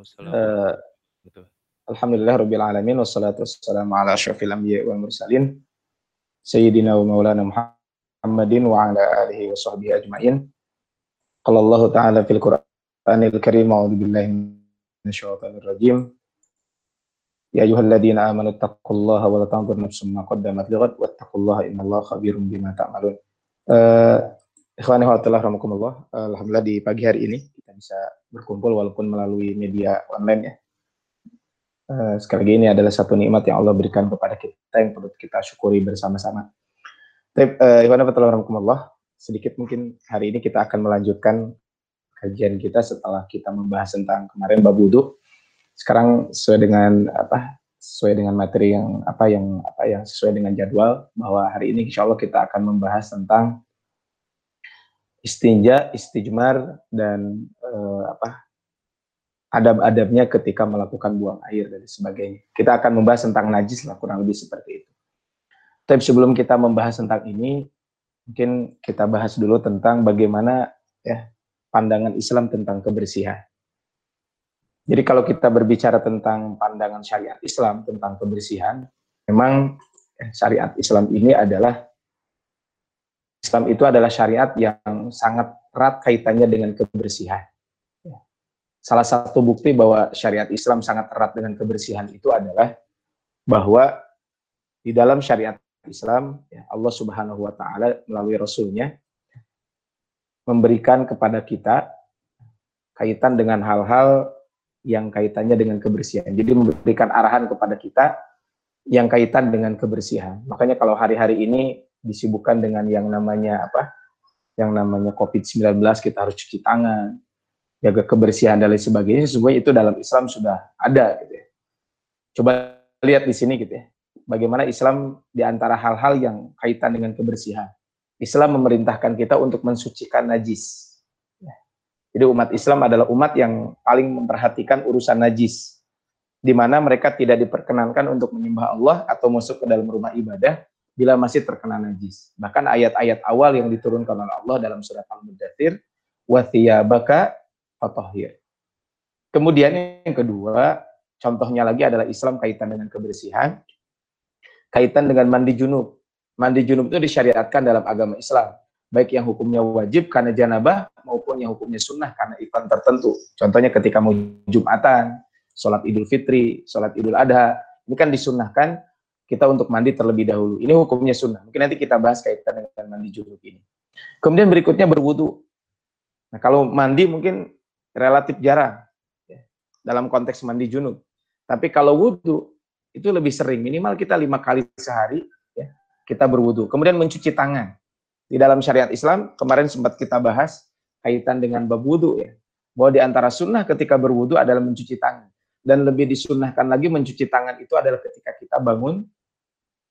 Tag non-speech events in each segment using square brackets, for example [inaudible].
Waalaikumsalam. Uh, Alhamdulillah Rabbil Alamin Wassalatu wassalamu ala ashrafil anbiya wal mursalin Sayyidina wa maulana Muhammadin wa ala alihi wa sahbihi ajma'in Qala Allah Ta'ala fil Qur'anil Karim A'udhu billahi minasyaitonir rajim Ya ayyuhalladzina amanu taqullaha wa la tanzur nafsum ma qaddamat lighad wattaqullaha innallaha khabirum bima ta'malun. Uh, Ikhwani wa rahmatullah. Alhamdulillah di pagi hari ini kita bisa berkumpul walaupun melalui media online ya. Uh, sekali lagi ini adalah satu nikmat yang Allah berikan kepada kita yang perlu kita syukuri bersama-sama. Tapi uh, Ikhwani wa rahmatullah. Sedikit mungkin hari ini kita akan melanjutkan kajian kita setelah kita membahas tentang kemarin bab wudhu sekarang sesuai dengan apa sesuai dengan materi yang apa yang apa yang sesuai dengan jadwal bahwa hari ini insya Allah kita akan membahas tentang istinja, istijmar dan eh, apa adab-adabnya ketika melakukan buang air dan sebagainya. Kita akan membahas tentang najis lah kurang lebih seperti itu. Tapi sebelum kita membahas tentang ini, mungkin kita bahas dulu tentang bagaimana ya pandangan Islam tentang kebersihan. Jadi kalau kita berbicara tentang pandangan syariat Islam tentang kebersihan, memang eh, syariat Islam ini adalah Islam itu adalah syariat yang sangat erat kaitannya dengan kebersihan. Salah satu bukti bahwa syariat Islam sangat erat dengan kebersihan itu adalah bahwa di dalam syariat Islam ya, Allah Subhanahu wa taala melalui rasulnya memberikan kepada kita kaitan dengan hal-hal yang kaitannya dengan kebersihan. Jadi memberikan arahan kepada kita yang kaitan dengan kebersihan. Makanya kalau hari-hari ini disibukkan dengan yang namanya apa? Yang namanya COVID-19 kita harus cuci tangan, jaga kebersihan dan lain sebagainya. Sebenarnya itu dalam Islam sudah ada gitu ya. Coba lihat di sini gitu ya. Bagaimana Islam di antara hal-hal yang kaitan dengan kebersihan. Islam memerintahkan kita untuk mensucikan najis jadi umat Islam adalah umat yang paling memperhatikan urusan najis, di mana mereka tidak diperkenankan untuk menyembah Allah atau masuk ke dalam rumah ibadah bila masih terkena najis. Bahkan ayat-ayat awal yang diturunkan oleh Allah dalam surat Al-Mudathir, wa thiyabaka fatahhir. Kemudian yang kedua, contohnya lagi adalah Islam kaitan dengan kebersihan, kaitan dengan mandi junub. Mandi junub itu disyariatkan dalam agama Islam baik yang hukumnya wajib karena janabah maupun yang hukumnya sunnah karena event tertentu. Contohnya ketika mau Jumatan, sholat Idul Fitri, sholat Idul Adha, ini kan disunnahkan kita untuk mandi terlebih dahulu. Ini hukumnya sunnah. Mungkin nanti kita bahas kaitan dengan mandi junub ini. Kemudian berikutnya berwudu. Nah kalau mandi mungkin relatif jarang ya, dalam konteks mandi junub. Tapi kalau wudhu itu lebih sering, minimal kita lima kali sehari ya, kita berwudhu. Kemudian mencuci tangan di dalam syariat Islam kemarin sempat kita bahas kaitan dengan bab wudhu ya bahwa di antara sunnah ketika berwudhu adalah mencuci tangan dan lebih disunnahkan lagi mencuci tangan itu adalah ketika kita bangun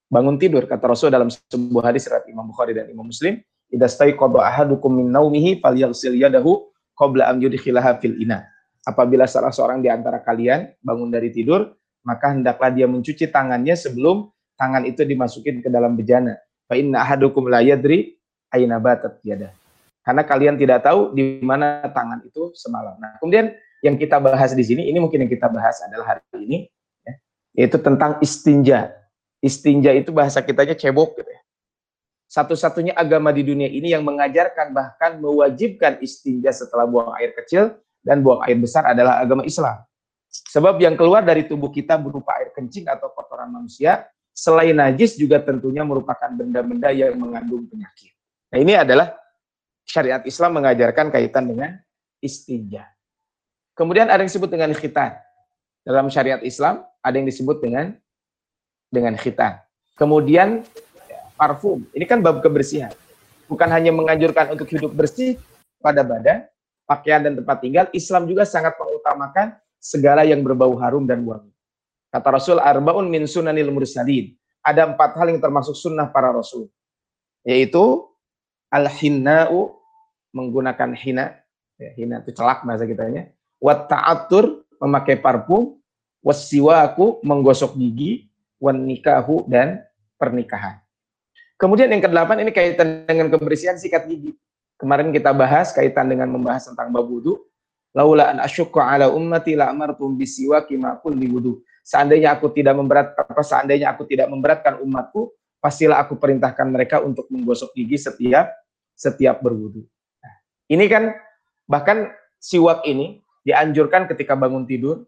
bangun tidur kata Rasul dalam sebuah hadis riwayat Imam Bukhari dan Imam Muslim idastaiqadha ahadukum min naumihi falyaghsil yadahu qabla am yudkhilaha fil ina apabila salah seorang di antara kalian bangun dari tidur maka hendaklah dia mencuci tangannya sebelum tangan itu dimasukin ke dalam bejana fa inna ahadukum la yadri aina batat tiada. Karena kalian tidak tahu di mana tangan itu semalam. Nah, kemudian yang kita bahas di sini, ini mungkin yang kita bahas adalah hari ini, ya, yaitu tentang istinja. Istinja itu bahasa kitanya cebok gitu ya. Satu-satunya agama di dunia ini yang mengajarkan bahkan mewajibkan istinja setelah buang air kecil dan buang air besar adalah agama Islam. Sebab yang keluar dari tubuh kita berupa air kencing atau kotoran manusia, selain najis juga tentunya merupakan benda-benda yang mengandung penyakit. Nah ini adalah syariat Islam mengajarkan kaitan dengan istinja. Kemudian ada yang disebut dengan khitan. Dalam syariat Islam ada yang disebut dengan dengan khitan. Kemudian parfum. Ini kan bab kebersihan. Bukan hanya menganjurkan untuk hidup bersih pada badan, pakaian dan tempat tinggal, Islam juga sangat mengutamakan segala yang berbau harum dan wangi. Kata Rasul, arbaun min sunanil mursalin. Ada empat hal yang termasuk sunnah para Rasul. Yaitu al-hinna'u menggunakan hina, ya, hina itu celak bahasa kitanya, wat ta'atur memakai parfum, wasiwaku menggosok gigi, wan nikahu dan pernikahan. Kemudian yang kedelapan ini kaitan dengan kebersihan sikat gigi. Kemarin kita bahas kaitan dengan membahas tentang bab wudu. Laula an asyukka ala ummati la amartum bisiwaki ma kulli wudu. Seandainya aku tidak memberat apa seandainya aku tidak memberatkan umatku, pastilah aku perintahkan mereka untuk menggosok gigi setiap setiap berwudu. Nah, ini kan bahkan siwak ini dianjurkan ketika bangun tidur,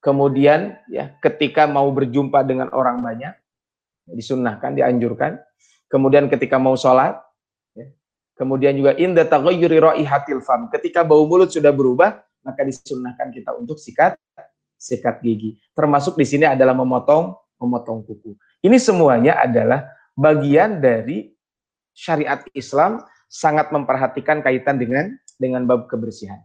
kemudian ya ketika mau berjumpa dengan orang banyak, disunnahkan, dianjurkan, kemudian ketika mau sholat, Kemudian juga inda taghayyuri fam. Ketika bau mulut sudah berubah, maka disunnahkan kita untuk sikat sikat gigi. Termasuk di sini adalah memotong memotong kuku. Ini semuanya adalah bagian dari syariat Islam sangat memperhatikan kaitan dengan dengan bab kebersihan.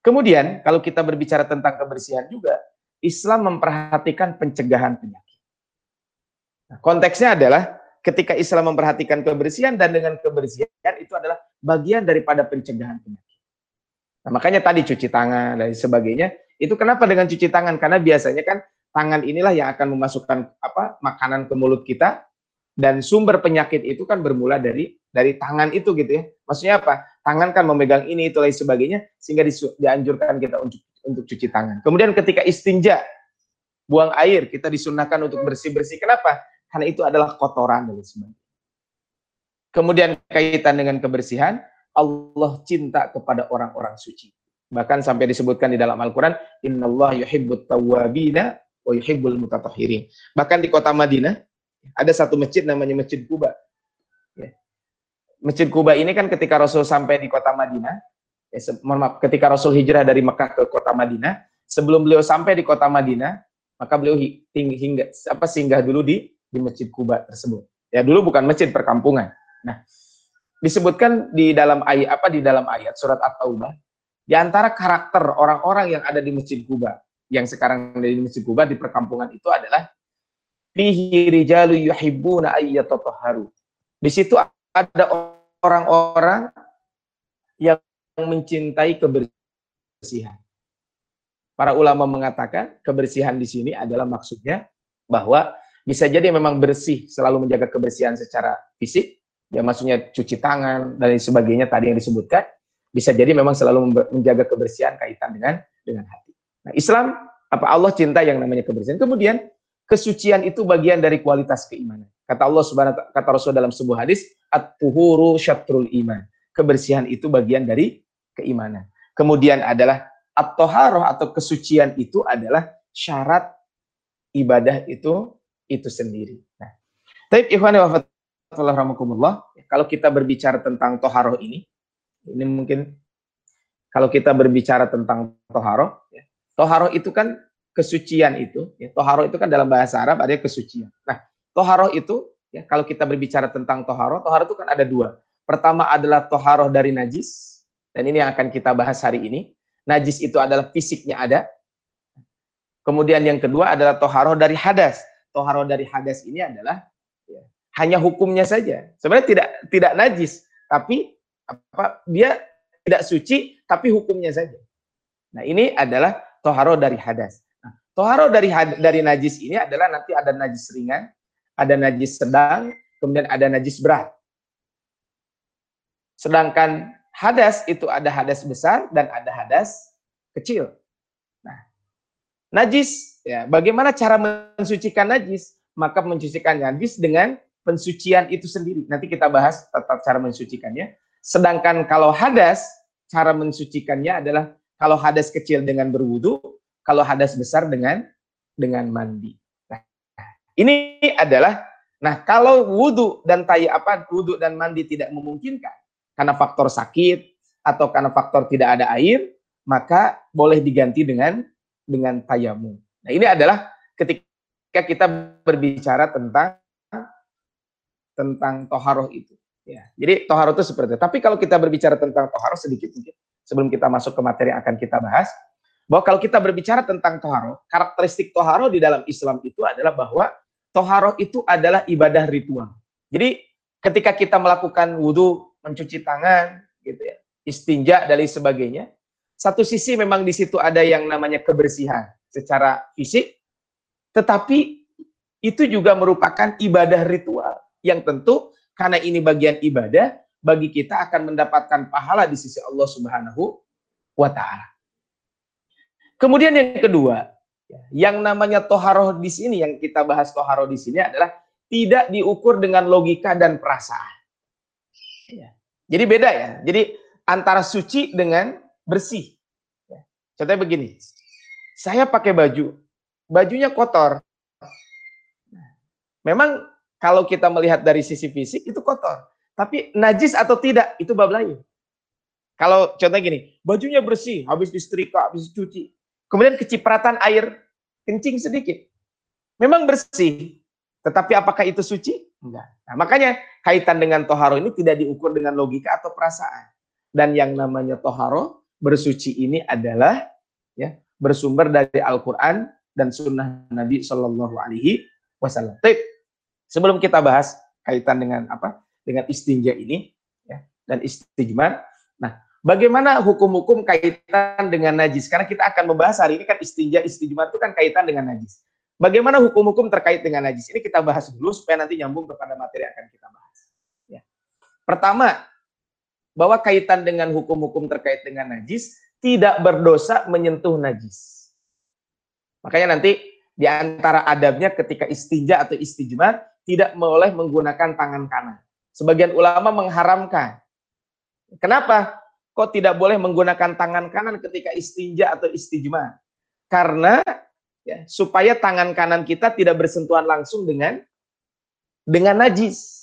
Kemudian kalau kita berbicara tentang kebersihan juga, Islam memperhatikan pencegahan penyakit. Nah, konteksnya adalah ketika Islam memperhatikan kebersihan dan dengan kebersihan itu adalah bagian daripada pencegahan penyakit. Nah, makanya tadi cuci tangan dan sebagainya. Itu kenapa dengan cuci tangan? Karena biasanya kan tangan inilah yang akan memasukkan apa makanan ke mulut kita dan sumber penyakit itu kan bermula dari dari tangan itu gitu ya. Maksudnya apa? Tangan kan memegang ini itu lain sebagainya sehingga dianjurkan kita untuk untuk cuci tangan. Kemudian ketika istinja buang air kita disunahkan untuk bersih-bersih. Kenapa? karena itu adalah kotoran dan sebagainya. Kemudian kaitan dengan kebersihan, Allah cinta kepada orang-orang suci. Bahkan sampai disebutkan di dalam Al-Quran, Inna Allah yuhibbut tawabina wa yuhibbul mutatahirin. Bahkan di kota Madinah, ada satu masjid namanya Masjid Kuba. Masjid Kuba ini kan ketika Rasul sampai di kota Madinah, eh, maaf, ketika Rasul hijrah dari Mekah ke kota Madinah, sebelum beliau sampai di kota Madinah, maka beliau hingga apa singgah dulu di di Masjid Kuba tersebut. Ya, dulu bukan masjid perkampungan. Nah, disebutkan di dalam ayat apa di dalam ayat surat At-Taubah di antara karakter orang-orang yang ada di Masjid Kuba yang sekarang ada di Masjid Kuba di perkampungan itu adalah fihi rijalu yuhibbuna. Di situ ada orang-orang yang mencintai kebersihan. Para ulama mengatakan kebersihan di sini adalah maksudnya bahwa bisa jadi memang bersih, selalu menjaga kebersihan secara fisik, ya maksudnya cuci tangan dan sebagainya tadi yang disebutkan. Bisa jadi memang selalu menjaga kebersihan kaitan dengan dengan hati. Nah, Islam apa Allah cinta yang namanya kebersihan. Kemudian kesucian itu bagian dari kualitas keimanan. Kata Allah Subhanahu kata Rasul dalam sebuah hadis, at-tuhuru syatrul iman. Kebersihan itu bagian dari keimanan. Kemudian adalah at-toharoh atau kesucian itu adalah syarat ibadah itu itu sendiri. Nah, tapi ikhwan wa rahmatullah, kalau kita berbicara tentang toharoh ini, ini mungkin kalau kita berbicara tentang toharoh, ya, toharoh itu kan kesucian itu, ya, toharoh itu kan dalam bahasa Arab ada kesucian. Nah, toharoh itu, ya, kalau kita berbicara tentang toharoh, toharoh itu kan ada dua. Pertama adalah toharoh dari najis, dan ini yang akan kita bahas hari ini. Najis itu adalah fisiknya ada. Kemudian yang kedua adalah toharoh dari hadas toharo dari hadas ini adalah ya, hanya hukumnya saja. Sebenarnya tidak tidak najis, tapi apa dia tidak suci, tapi hukumnya saja. Nah ini adalah toharo dari hadas. Nah, toharo dari dari najis ini adalah nanti ada najis ringan, ada najis sedang, kemudian ada najis berat. Sedangkan hadas itu ada hadas besar dan ada hadas kecil. Nah, najis Ya, bagaimana cara mensucikan najis? Maka mensucikan najis dengan pensucian itu sendiri. Nanti kita bahas tentang cara mensucikannya. Sedangkan kalau hadas, cara mensucikannya adalah kalau hadas kecil dengan berwudu, kalau hadas besar dengan dengan mandi. Ini adalah nah kalau wudu dan tayi apa wudu dan mandi tidak memungkinkan karena faktor sakit atau karena faktor tidak ada air, maka boleh diganti dengan dengan tayamum. Nah, ini adalah ketika kita berbicara tentang tentang toharoh itu. Ya, jadi toharoh itu seperti itu. Tapi kalau kita berbicara tentang toharoh sedikit mungkin sebelum kita masuk ke materi yang akan kita bahas, bahwa kalau kita berbicara tentang toharoh, karakteristik toharoh di dalam Islam itu adalah bahwa toharoh itu adalah ibadah ritual. Jadi ketika kita melakukan wudhu, mencuci tangan, gitu ya, istinja dan lain sebagainya, satu sisi memang di situ ada yang namanya kebersihan secara fisik, tetapi itu juga merupakan ibadah ritual yang tentu karena ini bagian ibadah bagi kita akan mendapatkan pahala di sisi Allah Subhanahu wa taala. Kemudian yang kedua, yang namanya toharoh di sini yang kita bahas toharoh di sini adalah tidak diukur dengan logika dan perasaan. Ya. Jadi beda ya. Jadi antara suci dengan bersih. Ya. Contohnya begini, saya pakai baju, bajunya kotor. Memang kalau kita melihat dari sisi fisik itu kotor. Tapi najis atau tidak, itu bab lain. Kalau contohnya gini, bajunya bersih, habis disetrika, habis dicuci. Kemudian kecipratan air kencing sedikit. Memang bersih, tetapi apakah itu suci? Enggak. Nah, makanya kaitan dengan toharo ini tidak diukur dengan logika atau perasaan. Dan yang namanya toharo, bersuci ini adalah ya bersumber dari Al-Quran dan Sunnah Nabi Shallallahu Alaihi Wasallam. Sebelum kita bahas kaitan dengan apa dengan istinja ini ya, dan istijmar. Bagaimana hukum-hukum kaitan dengan najis? Karena kita akan membahas hari ini kan istinja, istijmar itu kan kaitan dengan najis. Bagaimana hukum-hukum terkait dengan najis? Ini kita bahas dulu supaya nanti nyambung kepada materi yang akan kita bahas. Ya. Pertama, bahwa kaitan dengan hukum-hukum terkait dengan najis tidak berdosa menyentuh najis. Makanya nanti di antara adabnya ketika istinja atau istijmar tidak boleh menggunakan tangan kanan. Sebagian ulama mengharamkan. Kenapa? Kok tidak boleh menggunakan tangan kanan ketika istinja atau istijma? Karena ya, supaya tangan kanan kita tidak bersentuhan langsung dengan dengan najis.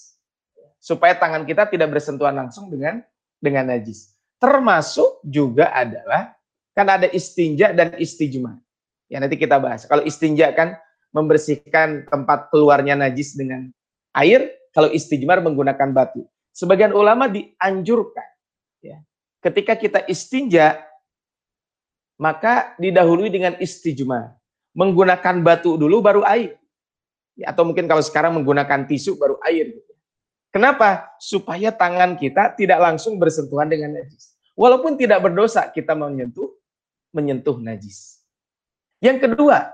Supaya tangan kita tidak bersentuhan langsung dengan dengan najis. Termasuk juga adalah kan ada istinja dan istijma. Ya nanti kita bahas. Kalau istinja kan membersihkan tempat keluarnya najis dengan air, kalau istijmar menggunakan batu. Sebagian ulama dianjurkan ya. Ketika kita istinja maka didahului dengan istijmar. Menggunakan batu dulu baru air. Ya, atau mungkin kalau sekarang menggunakan tisu baru air. Kenapa? Supaya tangan kita tidak langsung bersentuhan dengan najis. Walaupun tidak berdosa kita menyentuh menyentuh najis. Yang kedua,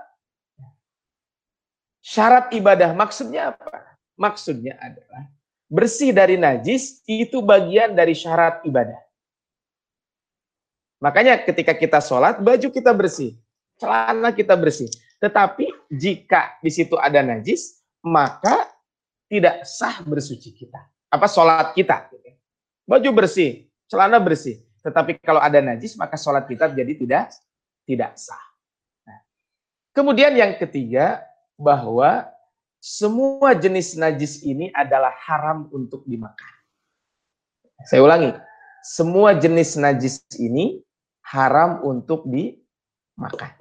syarat ibadah maksudnya apa? Maksudnya adalah bersih dari najis itu bagian dari syarat ibadah. Makanya ketika kita sholat, baju kita bersih, celana kita bersih. Tetapi jika di situ ada najis, maka tidak sah bersuci kita. Apa sholat kita? Baju bersih, celana bersih. Tetapi kalau ada najis, maka sholat kita jadi tidak tidak sah. Nah, kemudian yang ketiga, bahwa semua jenis najis ini adalah haram untuk dimakan. Saya ulangi, semua jenis najis ini haram untuk dimakan.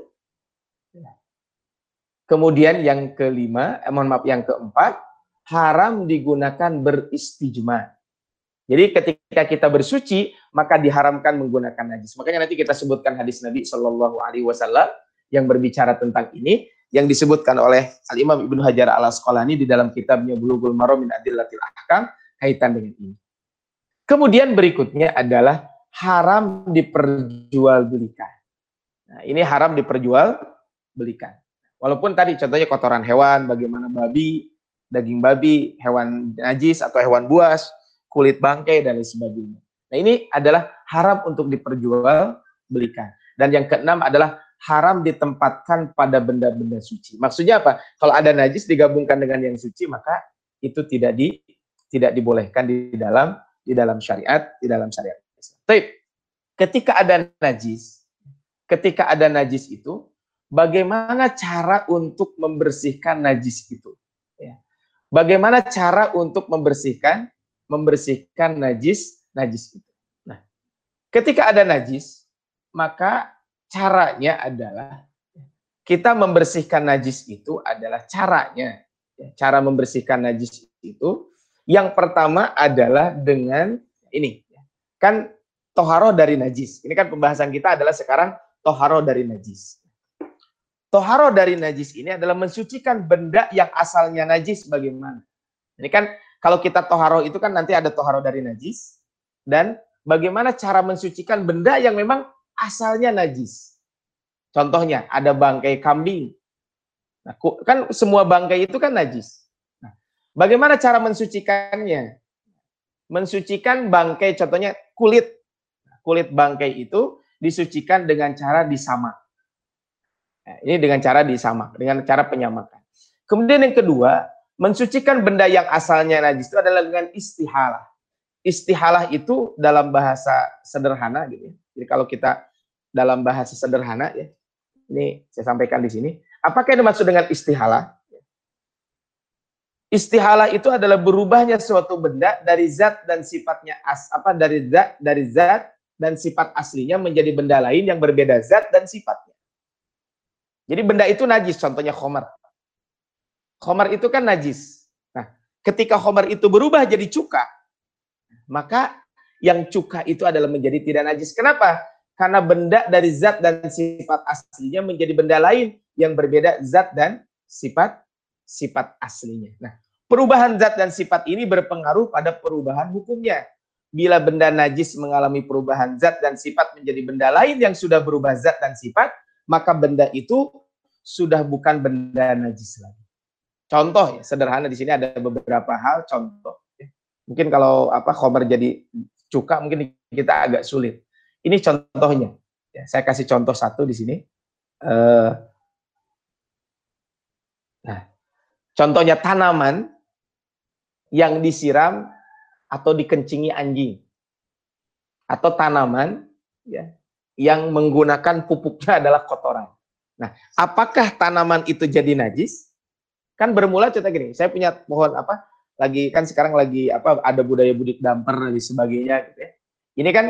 Kemudian yang kelima, eh, mohon maaf yang keempat, haram digunakan beristijma. Jadi ketika kita bersuci, maka diharamkan menggunakan najis. Makanya nanti kita sebutkan hadis Nabi Shallallahu Alaihi Wasallam yang berbicara tentang ini yang disebutkan oleh Al-Imam Ibnu Hajar al Asqalani di dalam kitabnya Bulughul Maram min Adillatil Ahkam kaitan dengan ini. Kemudian berikutnya adalah haram diperjualbelikan. Nah, ini haram diperjualbelikan. Walaupun tadi contohnya kotoran hewan, bagaimana babi, daging babi, hewan najis atau hewan buas, kulit bangkai dan lain sebagainya. Nah, ini adalah haram untuk diperjualbelikan. Dan yang keenam adalah haram ditempatkan pada benda-benda suci. Maksudnya apa? Kalau ada najis digabungkan dengan yang suci, maka itu tidak di tidak dibolehkan di dalam di dalam syariat, di dalam syariat Tapi ketika ada najis, ketika ada najis itu, bagaimana cara untuk membersihkan najis itu? Ya. Bagaimana cara untuk membersihkan membersihkan najis najis itu? Nah, ketika ada najis, maka caranya adalah kita membersihkan najis itu adalah caranya. Cara membersihkan najis itu yang pertama adalah dengan ini. Kan toharo dari najis. Ini kan pembahasan kita adalah sekarang toharo dari najis. Toharo dari najis ini adalah mensucikan benda yang asalnya najis bagaimana. Ini kan kalau kita toharo itu kan nanti ada toharo dari najis. Dan bagaimana cara mensucikan benda yang memang asalnya najis. Contohnya ada bangkai kambing. Nah, kan semua bangkai itu kan najis. Bagaimana cara mensucikannya? Mensucikan bangkai contohnya kulit. Kulit bangkai itu disucikan dengan cara disamak. Nah, ini dengan cara disamak, dengan cara penyamakan. Kemudian yang kedua, mensucikan benda yang asalnya najis itu adalah dengan istihalah. Istihalah itu dalam bahasa sederhana gitu ya. Jadi kalau kita dalam bahasa sederhana ya, ini saya sampaikan di sini. Apakah yang dimaksud dengan istihalah? Istihalah itu adalah berubahnya suatu benda dari zat dan sifatnya as apa dari zat dari zat dan sifat aslinya menjadi benda lain yang berbeda zat dan sifatnya. Jadi benda itu najis, contohnya khomer. Khomer itu kan najis. Nah, ketika khomer itu berubah jadi cuka, maka yang cuka itu adalah menjadi tidak najis. Kenapa? Karena benda dari zat dan sifat aslinya menjadi benda lain yang berbeda zat dan sifat sifat aslinya. Nah, perubahan zat dan sifat ini berpengaruh pada perubahan hukumnya. Bila benda najis mengalami perubahan zat dan sifat menjadi benda lain yang sudah berubah zat dan sifat, maka benda itu sudah bukan benda najis lagi. Contoh ya, sederhana di sini ada beberapa hal contoh. Ya. Mungkin kalau apa khomer jadi cuka mungkin kita agak sulit. Ini contohnya. Ya, saya kasih contoh satu di sini. Uh, nah, Contohnya tanaman yang disiram atau dikencingi anjing. Atau tanaman ya, yang menggunakan pupuknya [laughs] adalah kotoran. Nah, apakah tanaman itu jadi najis? Kan bermula cerita gini, saya punya pohon apa? Lagi kan sekarang lagi apa ada budaya budik damper dan sebagainya gitu ya. Ini kan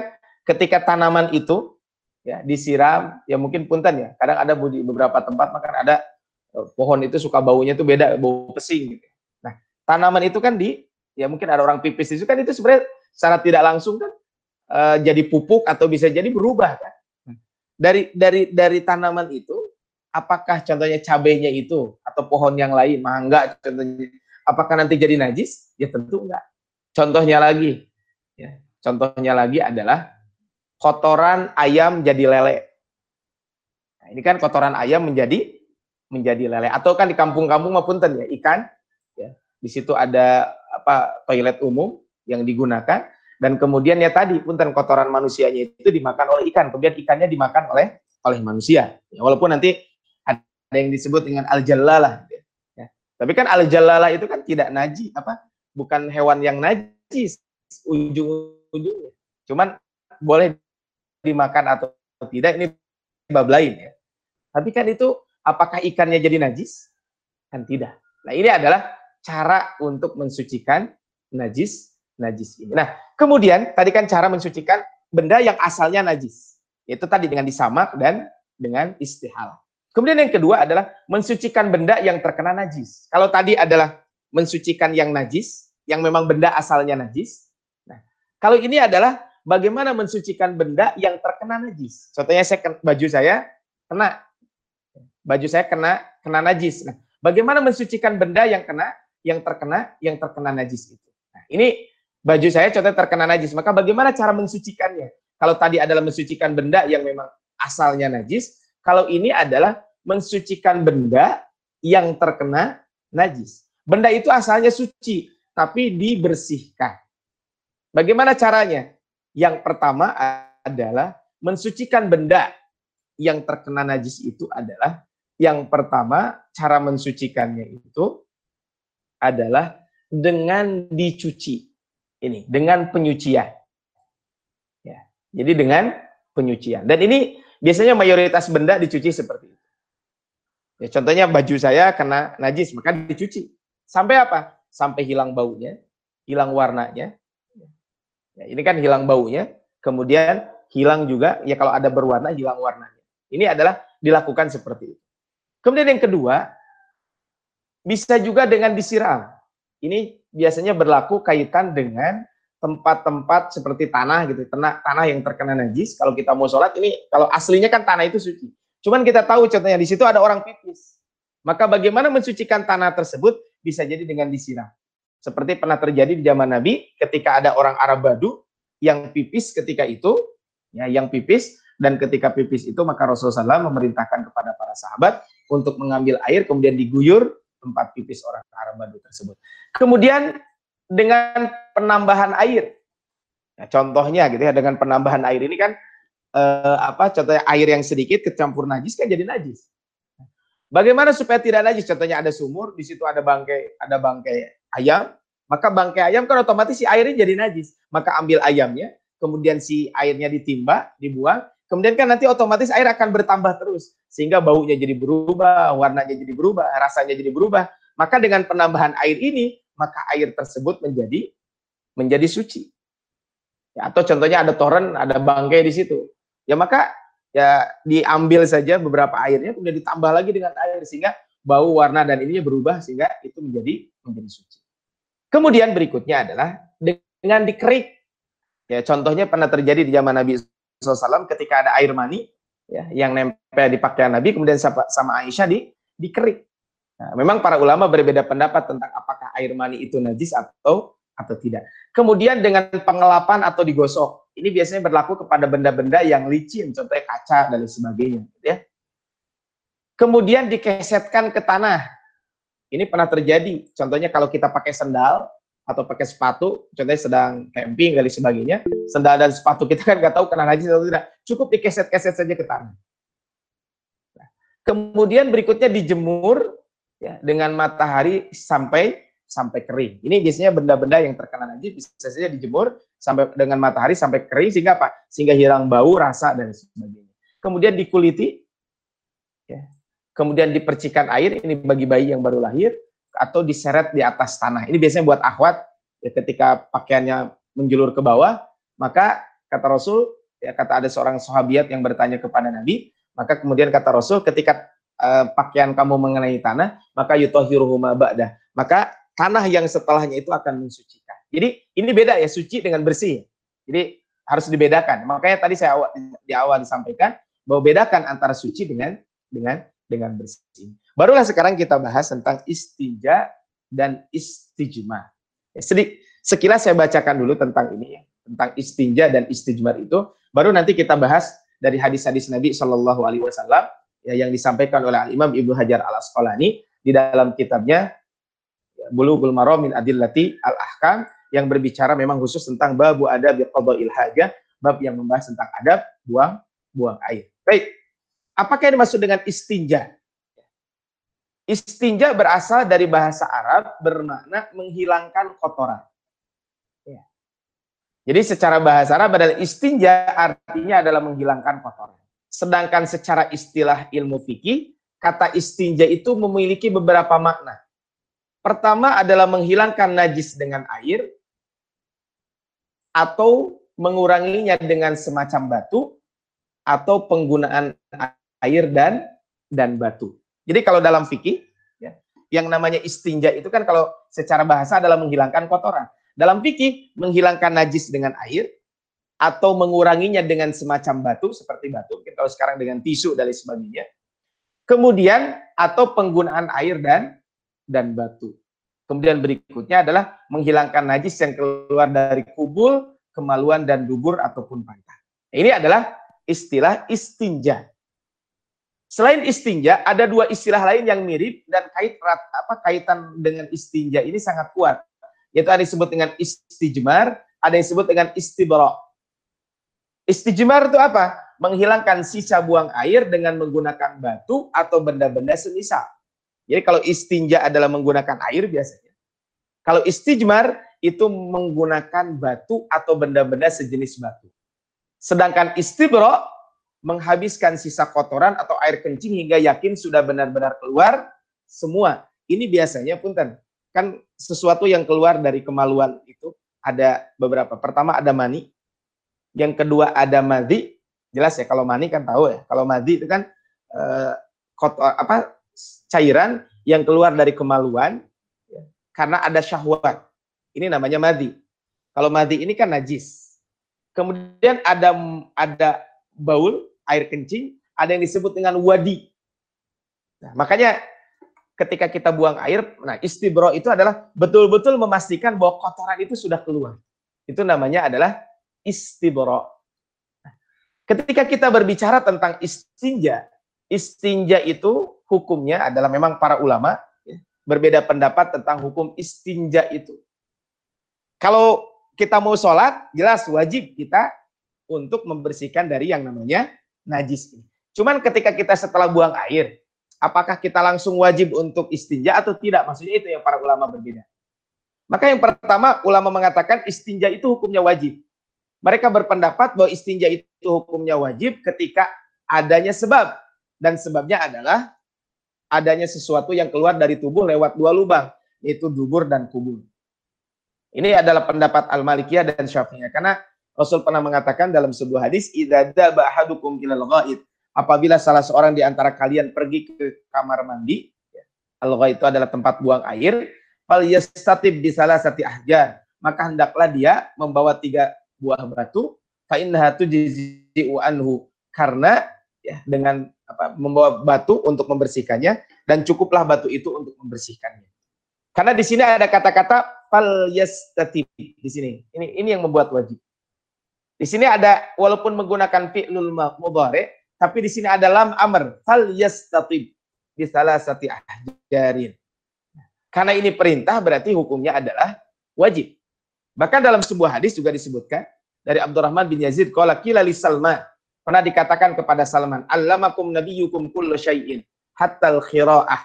ketika tanaman itu ya disiram, ya mungkin punten ya. Kadang ada di beberapa tempat makan ada Eh, pohon itu suka baunya tuh beda, bau pesing gitu. Tanaman itu kan di ya mungkin ada orang pipis itu kan itu sebenarnya secara tidak langsung kan uh, jadi pupuk atau bisa jadi berubah kan. Hmm. Dari dari dari tanaman itu apakah contohnya cabenya itu atau pohon yang lain mangga contohnya apakah nanti jadi najis? Ya tentu enggak. Contohnya lagi ya. Contohnya lagi adalah kotoran ayam jadi lele. Nah, ini kan kotoran ayam menjadi menjadi lele atau kan di kampung-kampung maupun ten ya ikan di situ ada apa toilet umum yang digunakan dan kemudian ya tadi punten kotoran manusianya itu dimakan oleh ikan kemudian ikannya dimakan oleh oleh manusia ya, walaupun nanti ada yang disebut dengan al jalalah ya. tapi kan al jalalah itu kan tidak najis apa bukan hewan yang najis ujung-ujungnya cuman boleh dimakan atau tidak ini bab lain ya tapi kan itu Apakah ikannya jadi najis? Kan tidak. Nah, ini adalah cara untuk mensucikan najis najis ini. Nah, kemudian tadi kan cara mensucikan benda yang asalnya najis. Yaitu tadi dengan disamak dan dengan istihal. Kemudian yang kedua adalah mensucikan benda yang terkena najis. Kalau tadi adalah mensucikan yang najis, yang memang benda asalnya najis. Nah, kalau ini adalah bagaimana mensucikan benda yang terkena najis. Contohnya saya baju saya kena baju saya kena kena najis. Nah, bagaimana mensucikan benda yang kena yang terkena yang terkena najis itu? Nah, ini baju saya contohnya terkena najis, maka bagaimana cara mensucikannya? Kalau tadi adalah mensucikan benda yang memang asalnya najis, kalau ini adalah mensucikan benda yang terkena najis. Benda itu asalnya suci, tapi dibersihkan. Bagaimana caranya? Yang pertama adalah mensucikan benda yang terkena najis itu adalah yang pertama, cara mensucikannya itu adalah dengan dicuci. Ini, dengan penyucian. Ya. Jadi dengan penyucian. Dan ini biasanya mayoritas benda dicuci seperti itu. Ya, contohnya baju saya kena najis, maka dicuci. Sampai apa? Sampai hilang baunya, hilang warnanya. Ya, ini kan hilang baunya, kemudian hilang juga, ya kalau ada berwarna, hilang warnanya. Ini adalah dilakukan seperti itu. Kemudian yang kedua, bisa juga dengan disiram. Ini biasanya berlaku kaitan dengan tempat-tempat seperti tanah gitu, tanah tanah yang terkena najis. Kalau kita mau sholat ini, kalau aslinya kan tanah itu suci. Cuman kita tahu contohnya di situ ada orang pipis. Maka bagaimana mensucikan tanah tersebut bisa jadi dengan disiram. Seperti pernah terjadi di zaman Nabi ketika ada orang Arab Badu yang pipis ketika itu, ya yang pipis dan ketika pipis itu maka Rasulullah SAW memerintahkan kepada para sahabat untuk mengambil air kemudian diguyur tempat pipis orang Arab Badu tersebut. Kemudian dengan penambahan air. Nah, contohnya gitu ya dengan penambahan air ini kan eh, apa contohnya air yang sedikit kecampur najis kan jadi najis. Bagaimana supaya tidak najis? Contohnya ada sumur, di situ ada bangkai ada bangkai ayam, maka bangkai ayam kan otomatis si airnya jadi najis. Maka ambil ayamnya, kemudian si airnya ditimba, dibuang, kemudian kan nanti otomatis air akan bertambah terus sehingga baunya jadi berubah, warnanya jadi berubah, rasanya jadi berubah. Maka dengan penambahan air ini, maka air tersebut menjadi menjadi suci. Ya, atau contohnya ada toren, ada bangkai di situ. Ya maka ya diambil saja beberapa airnya kemudian ditambah lagi dengan air sehingga bau, warna dan ininya berubah sehingga itu menjadi menjadi suci. Kemudian berikutnya adalah dengan dikerik. Ya, contohnya pernah terjadi di zaman Nabi SAW ketika ada air mani ya, yang nempel di pakaian Nabi, kemudian sama Aisyah di dikerik. Nah, memang para ulama berbeda pendapat tentang apakah air mani itu najis atau atau tidak. Kemudian dengan pengelapan atau digosok, ini biasanya berlaku kepada benda-benda yang licin, contohnya kaca dan lain sebagainya, ya. Kemudian dikesetkan ke tanah. Ini pernah terjadi. Contohnya kalau kita pakai sendal atau pakai sepatu, contohnya sedang camping dan sebagainya, sendal dan sepatu kita kan nggak tahu kena najis atau tidak. Cukup dikeset-keset saja ke tanah. Nah, kemudian berikutnya dijemur ya, dengan matahari sampai sampai kering. Ini biasanya benda-benda yang terkena najis bisa saja dijemur sampai dengan matahari sampai kering sehingga apa? Sehingga hilang bau, rasa dan sebagainya. Kemudian dikuliti ya, kemudian dipercikan air, ini bagi bayi yang baru lahir, atau diseret di atas tanah. Ini biasanya buat akhwat, ya, ketika pakaiannya menjulur ke bawah, maka kata Rasul, ya kata ada seorang sahabiat yang bertanya kepada Nabi, maka kemudian kata Rasul, ketika uh, pakaian kamu mengenai tanah, maka yutohiruhu ba'dah. Maka tanah yang setelahnya itu akan mensucikan. Jadi ini beda ya, suci dengan bersih. Jadi harus dibedakan. Makanya tadi saya awal, di awal disampaikan bahwa bedakan antara suci dengan dengan dengan bersih. Barulah sekarang kita bahas tentang istinja dan istijma. Ya, sedikit sekilas saya bacakan dulu tentang ini ya, tentang istinja dan istijmar itu. Baru nanti kita bahas dari hadis-hadis Nabi Shallallahu Alaihi Wasallam ya, yang disampaikan oleh Imam Ibnu Hajar Al Asqalani di dalam kitabnya Bulughul Maram min Adillati Al Ahkam yang berbicara memang khusus tentang babu adab qada'il hajah, bab yang membahas tentang adab buang buang air. Baik, Apakah yang dimaksud dengan istinja? Istinja berasal dari bahasa Arab bermakna menghilangkan kotoran. Ya. Jadi secara bahasa Arab adalah istinja artinya adalah menghilangkan kotoran. Sedangkan secara istilah ilmu fikih, kata istinja itu memiliki beberapa makna. Pertama adalah menghilangkan najis dengan air atau menguranginya dengan semacam batu atau penggunaan air dan dan batu. Jadi kalau dalam fikih ya, yang namanya istinja itu kan kalau secara bahasa adalah menghilangkan kotoran. Dalam fikih menghilangkan najis dengan air atau menguranginya dengan semacam batu seperti batu, kita tahu sekarang dengan tisu dan sebagainya. Kemudian atau penggunaan air dan dan batu. Kemudian berikutnya adalah menghilangkan najis yang keluar dari kubul, kemaluan dan dubur ataupun pantat. Ini adalah istilah istinja. Selain istinja, ada dua istilah lain yang mirip dan kait apa kaitan dengan istinja ini sangat kuat. Yaitu ada disebut dengan istijmar, ada yang disebut dengan istibro. Istijmar itu apa? Menghilangkan sisa buang air dengan menggunakan batu atau benda-benda semisal. Jadi kalau istinja adalah menggunakan air biasanya. Kalau istijmar itu menggunakan batu atau benda-benda sejenis batu. Sedangkan istibro menghabiskan sisa kotoran atau air kencing hingga yakin sudah benar-benar keluar semua. Ini biasanya punten kan sesuatu yang keluar dari kemaluan itu ada beberapa. Pertama ada mani, yang kedua ada madhi. Jelas ya kalau mani kan tahu ya. Kalau madhi itu kan eh, kotor apa cairan yang keluar dari kemaluan ya, karena ada syahwat. Ini namanya madhi. Kalau madhi ini kan najis. Kemudian ada ada baul air kencing, ada yang disebut dengan wadi. Nah, makanya ketika kita buang air, nah istibro itu adalah betul-betul memastikan bahwa kotoran itu sudah keluar. Itu namanya adalah istibro. Nah, ketika kita berbicara tentang istinja, istinja itu hukumnya adalah memang para ulama ya, berbeda pendapat tentang hukum istinja itu. Kalau kita mau sholat, jelas wajib kita untuk membersihkan dari yang namanya najis ini. Cuman ketika kita setelah buang air, apakah kita langsung wajib untuk istinja atau tidak? Maksudnya itu yang para ulama berbeda. Maka yang pertama ulama mengatakan istinja itu hukumnya wajib. Mereka berpendapat bahwa istinja itu hukumnya wajib ketika adanya sebab. Dan sebabnya adalah adanya sesuatu yang keluar dari tubuh lewat dua lubang, yaitu dubur dan kubur. Ini adalah pendapat Al-Malikiyah dan Syafi'iyah. Karena Rasul pernah mengatakan dalam sebuah hadis. Apabila salah seorang di antara kalian pergi ke kamar mandi, ya, al-ghaid itu adalah tempat buang air, fal di salah satu ahjar. Maka hendaklah dia membawa tiga buah batu, fa. Karena ya dengan apa membawa batu untuk membersihkannya dan cukuplah batu itu untuk membersihkannya. Karena di sini ada kata-kata fal yastatib di sini. Ini ini yang membuat wajib. Di sini ada walaupun menggunakan fi'lul mudhari, tapi di sini ada lam amr, fal yastatib di salah satu ahjarin. Karena ini perintah berarti hukumnya adalah wajib. Bahkan dalam sebuah hadis juga disebutkan dari Abdurrahman bin Yazid qala qila li Salman pernah dikatakan kepada Salman allamakum nabiyyukum kullu syai'in hatta al-khira'ah.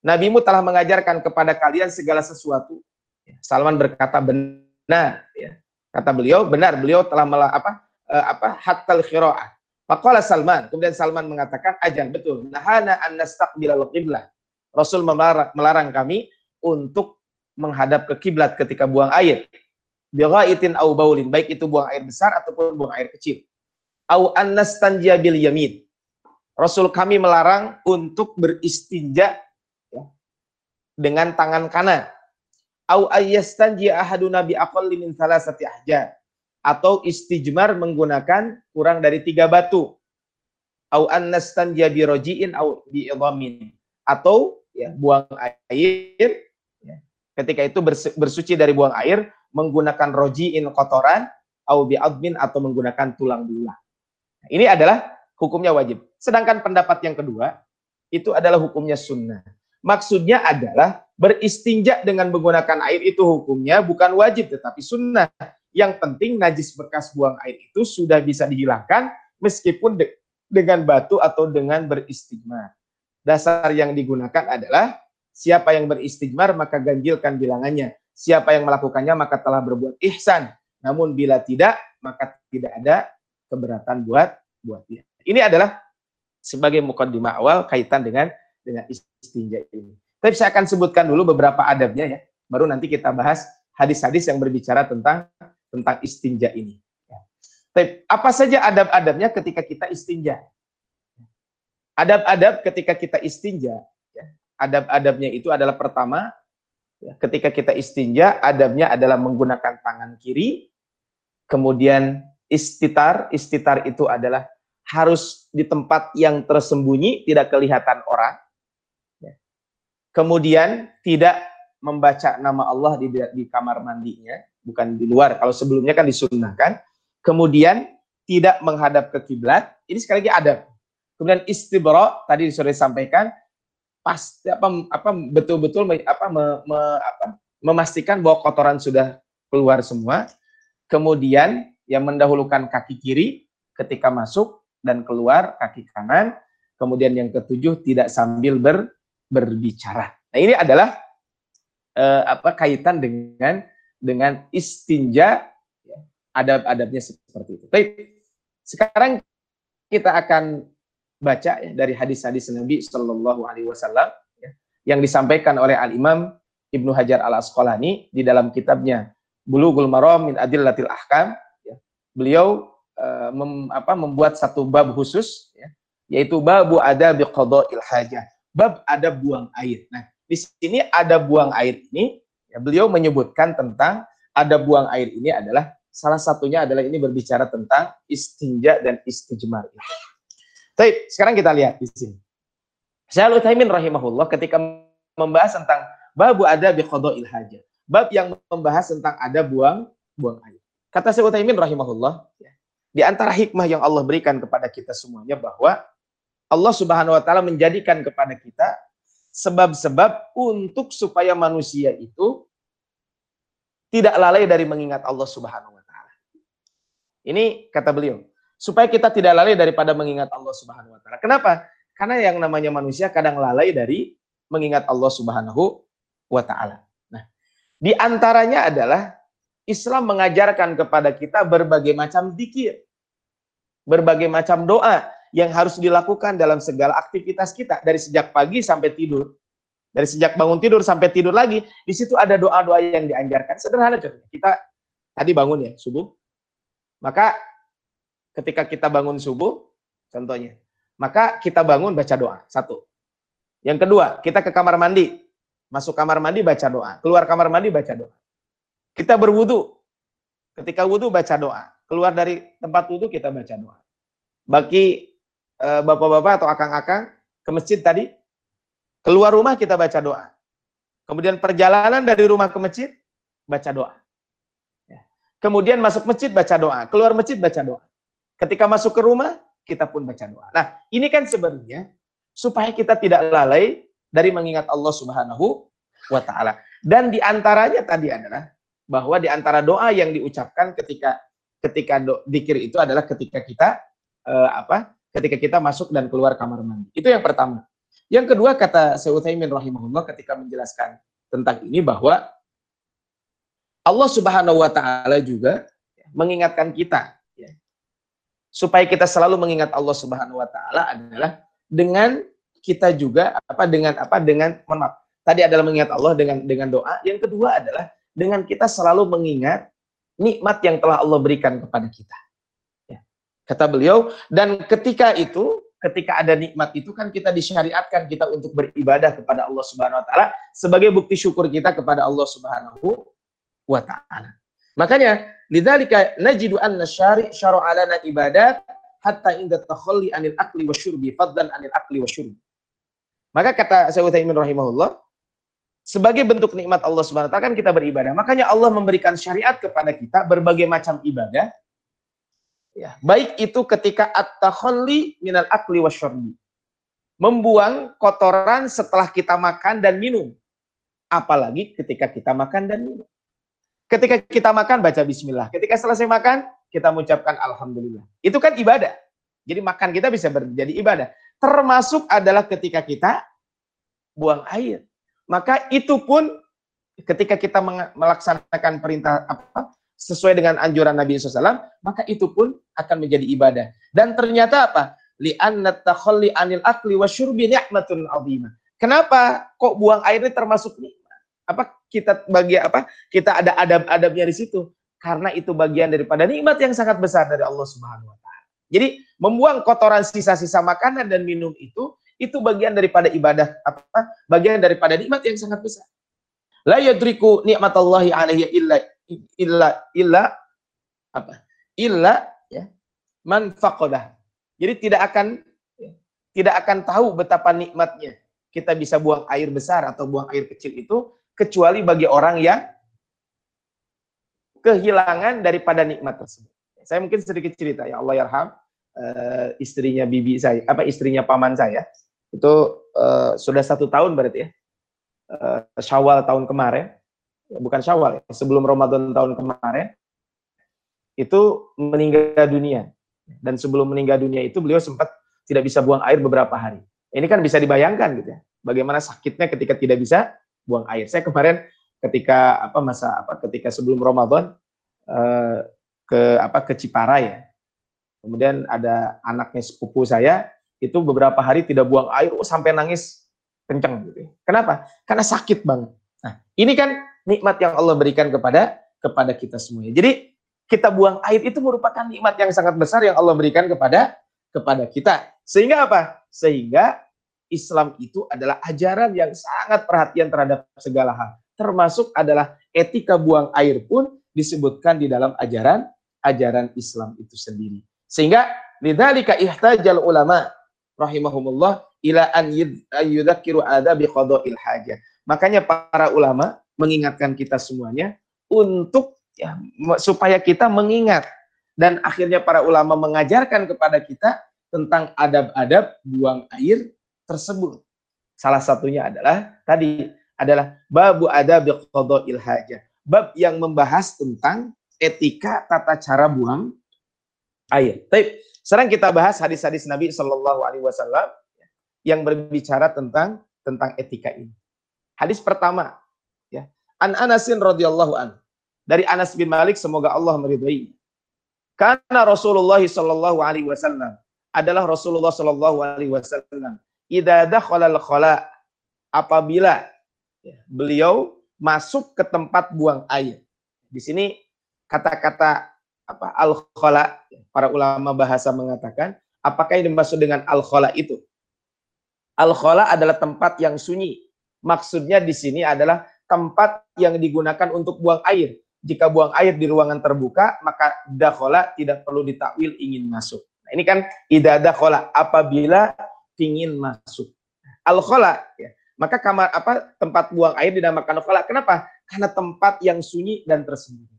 Nabimu telah mengajarkan kepada kalian segala sesuatu. Salman berkata benar ya. Kata beliau, benar beliau telah mela, apa uh, apa hatal khira'ah. Faqala Salman, kemudian Salman mengatakan ajal betul. Nahana an nastaqbilal qiblah. Rasul melarang, melarang kami untuk menghadap ke kiblat ketika buang air. Bighaitin au baulin, baik itu buang air besar ataupun buang air kecil. Au an nastanjiya bil yamin. Rasul kami melarang untuk beristinja ya, dengan tangan kanan au ayyastanji ahaduna bi aqalli min thalathati ahjar atau istijmar menggunakan kurang dari tiga batu au annastanja bi rojiin au bi idhamin atau ya buang air ya, ketika itu bersuci dari buang air menggunakan rojiin kotoran au bi admin atau menggunakan tulang belulang. Nah, ini adalah hukumnya wajib. Sedangkan pendapat yang kedua itu adalah hukumnya sunnah. Maksudnya adalah beristinja dengan menggunakan air itu hukumnya bukan wajib tetapi sunnah. Yang penting najis bekas buang air itu sudah bisa dihilangkan meskipun de dengan batu atau dengan beristijmar. Dasar yang digunakan adalah siapa yang beristijmar maka ganjilkan bilangannya. Siapa yang melakukannya maka telah berbuat ihsan. Namun bila tidak maka tidak ada keberatan buat buat dia. Ini adalah sebagai mukaddimah awal kaitan dengan dengan istinja ini. Tapi saya akan sebutkan dulu beberapa adabnya ya. Baru nanti kita bahas hadis-hadis yang berbicara tentang tentang istinja ini. Ya. Tapi apa saja adab-adabnya ketika kita istinja? Adab-adab ketika kita istinja, ya. adab-adabnya itu adalah pertama, ya, ketika kita istinja, adabnya adalah menggunakan tangan kiri, kemudian istitar, istitar itu adalah harus di tempat yang tersembunyi, tidak kelihatan orang. Kemudian tidak membaca nama Allah di, di kamar mandinya, bukan di luar. Kalau sebelumnya kan disunnahkan. Kemudian tidak menghadap ke kiblat. Ini sekali lagi ada. Kemudian istibro tadi sudah disampaikan pasti apa apa betul-betul apa, me, me, apa memastikan bahwa kotoran sudah keluar semua. Kemudian yang mendahulukan kaki kiri ketika masuk dan keluar kaki kanan. Kemudian yang ketujuh tidak sambil ber berbicara. Nah, ini adalah eh, apa kaitan dengan dengan istinja ya, adab-adabnya seperti itu. Baik. Sekarang kita akan baca ya, dari hadis-hadis Nabi Shallallahu alaihi wasallam ya, yang disampaikan oleh Al Imam Ibnu Hajar Al Asqalani di dalam kitabnya Bulughul Maram min Adillatil Ahkam ya. Beliau uh, mem, apa, membuat satu bab khusus ya, yaitu babu adabi qada'il hajah bab ada buang air. Nah, di sini ada buang air ini, ya, beliau menyebutkan tentang ada buang air ini adalah salah satunya adalah ini berbicara tentang istinja dan istijmar. Baik, sekarang kita lihat di sini. Syaikhul Utsaimin rahimahullah ketika membahas tentang babu ada bi hajat. Bab yang membahas tentang ada buang buang air. Kata Syaikhul Utsaimin rahimahullah, ya, di antara hikmah yang Allah berikan kepada kita semuanya bahwa Allah Subhanahu wa taala menjadikan kepada kita sebab-sebab untuk supaya manusia itu tidak lalai dari mengingat Allah Subhanahu wa taala. Ini kata beliau, supaya kita tidak lalai daripada mengingat Allah Subhanahu wa taala. Kenapa? Karena yang namanya manusia kadang lalai dari mengingat Allah Subhanahu wa taala. Nah, di antaranya adalah Islam mengajarkan kepada kita berbagai macam dikir, berbagai macam doa yang harus dilakukan dalam segala aktivitas kita dari sejak pagi sampai tidur. Dari sejak bangun tidur sampai tidur lagi, di situ ada doa-doa yang dianjurkan. Sederhana contohnya. Kita tadi bangun ya, subuh. Maka ketika kita bangun subuh, contohnya, maka kita bangun baca doa. Satu. Yang kedua, kita ke kamar mandi. Masuk kamar mandi baca doa. Keluar kamar mandi baca doa. Kita berwudu. Ketika wudu baca doa. Keluar dari tempat wudu kita baca doa. Bagi bapak-bapak atau akang-akang ke masjid tadi, keluar rumah kita baca doa. Kemudian perjalanan dari rumah ke masjid, baca doa. Ya. Kemudian masuk masjid baca doa, keluar masjid baca doa. Ketika masuk ke rumah, kita pun baca doa. Nah, ini kan sebenarnya supaya kita tidak lalai dari mengingat Allah Subhanahu wa taala. Dan di antaranya tadi adalah bahwa di antara doa yang diucapkan ketika ketika do, dikir itu adalah ketika kita uh, apa? Ketika kita masuk dan keluar kamar mandi. Itu yang pertama. Yang kedua kata Syaikhul rahimahullah ketika menjelaskan tentang ini bahwa Allah Subhanahu wa taala juga mengingatkan kita ya, supaya kita selalu mengingat Allah Subhanahu wa taala adalah dengan kita juga apa dengan apa dengan mohon maaf. Tadi adalah mengingat Allah dengan dengan doa. Yang kedua adalah dengan kita selalu mengingat nikmat yang telah Allah berikan kepada kita. Kata beliau, dan ketika itu, ketika ada nikmat itu kan kita disyariatkan kita untuk beribadah kepada Allah Subhanahu wa taala sebagai bukti syukur kita kepada Allah Subhanahu wa taala. Makanya lidzalika najidu anna syari' syara'a ibadat hatta inda takhalli anil akli wasyurbi fadlan anil akli wasyurbi. Maka kata Syaikhul Utsaimin rahimahullah, sebagai bentuk nikmat Allah Subhanahu wa taala kan kita beribadah. Makanya Allah memberikan syariat kepada kita berbagai macam ibadah. Ya, baik itu ketika at-takhalli minal akli wasyurbi. Membuang kotoran setelah kita makan dan minum. Apalagi ketika kita makan dan minum. Ketika kita makan baca bismillah. Ketika selesai makan kita mengucapkan alhamdulillah. Itu kan ibadah. Jadi makan kita bisa menjadi ibadah. Termasuk adalah ketika kita buang air maka itu pun ketika kita melaksanakan perintah apa sesuai dengan anjuran Nabi SAW, maka itu pun akan menjadi ibadah. Dan ternyata apa? Li'anna takhalli anil akli wa syurbi ni'matun azimah. Kenapa kok buang air ini termasuk nikmat? Apa kita bagi apa? Kita ada adab-adabnya di situ. Karena itu bagian daripada nikmat yang sangat besar dari Allah Subhanahu wa taala. Jadi membuang kotoran sisa-sisa makanan dan minum itu itu bagian daripada ibadah apa? Bagian daripada nikmat yang sangat besar. La yadriku nikmatallahi alaihi illa illa illa apa? Illa ya man faqadah. Jadi tidak akan tidak akan tahu betapa nikmatnya kita bisa buang air besar atau buang air kecil itu kecuali bagi orang yang kehilangan daripada nikmat tersebut. Saya mungkin sedikit cerita ya Allah yarham uh, istrinya bibi saya apa istrinya paman saya itu uh, sudah satu tahun berarti ya uh, Syawal tahun kemarin bukan Syawal ya, sebelum Ramadan tahun kemarin itu meninggal dunia dan sebelum meninggal dunia itu beliau sempat tidak bisa buang air beberapa hari ini kan bisa dibayangkan gitu ya bagaimana sakitnya ketika tidak bisa buang air saya kemarin ketika apa masa apa ketika sebelum Ramadan uh, ke apa ke Cipara ya kemudian ada anaknya sepupu saya itu beberapa hari tidak buang air oh, sampai nangis kenceng gitu. Kenapa? Karena sakit banget. Nah, ini kan nikmat yang Allah berikan kepada kepada kita semuanya. Jadi kita buang air itu merupakan nikmat yang sangat besar yang Allah berikan kepada kepada kita. Sehingga apa? Sehingga Islam itu adalah ajaran yang sangat perhatian terhadap segala hal. Termasuk adalah etika buang air pun disebutkan di dalam ajaran ajaran Islam itu sendiri. Sehingga lidzalika ihtajal ulama rahimahumullah ila an yudzakiru ada bi qada'il hajah. Makanya para ulama mengingatkan kita semuanya untuk ya supaya kita mengingat dan akhirnya para ulama mengajarkan kepada kita tentang adab-adab buang air tersebut. Salah satunya adalah tadi adalah babu adab qada'il hajah. Bab yang membahas tentang etika tata cara buang air. Baik, sekarang kita bahas hadis-hadis Nabi Shallallahu Alaihi Wasallam yang berbicara tentang tentang etika ini. Hadis pertama, An Anasin radhiyallahu an dari Anas bin Malik semoga Allah meridai. Karena Rasulullah Shallallahu Alaihi Wasallam adalah Rasulullah Shallallahu Alaihi Wasallam. Ida dakhalal khala apabila beliau masuk ke tempat buang air. Di sini kata-kata apa al khala para ulama bahasa mengatakan apakah yang dimaksud dengan al khala itu? Al khala adalah tempat yang sunyi. Maksudnya di sini adalah tempat yang digunakan untuk buang air. Jika buang air di ruangan terbuka, maka dakhala tidak perlu ditakwil ingin masuk. Nah, ini kan idada dakhala apabila ingin masuk. Al khala ya. Maka kamar apa tempat buang air dinamakan khala. Kenapa? Karena tempat yang sunyi dan tersembunyi.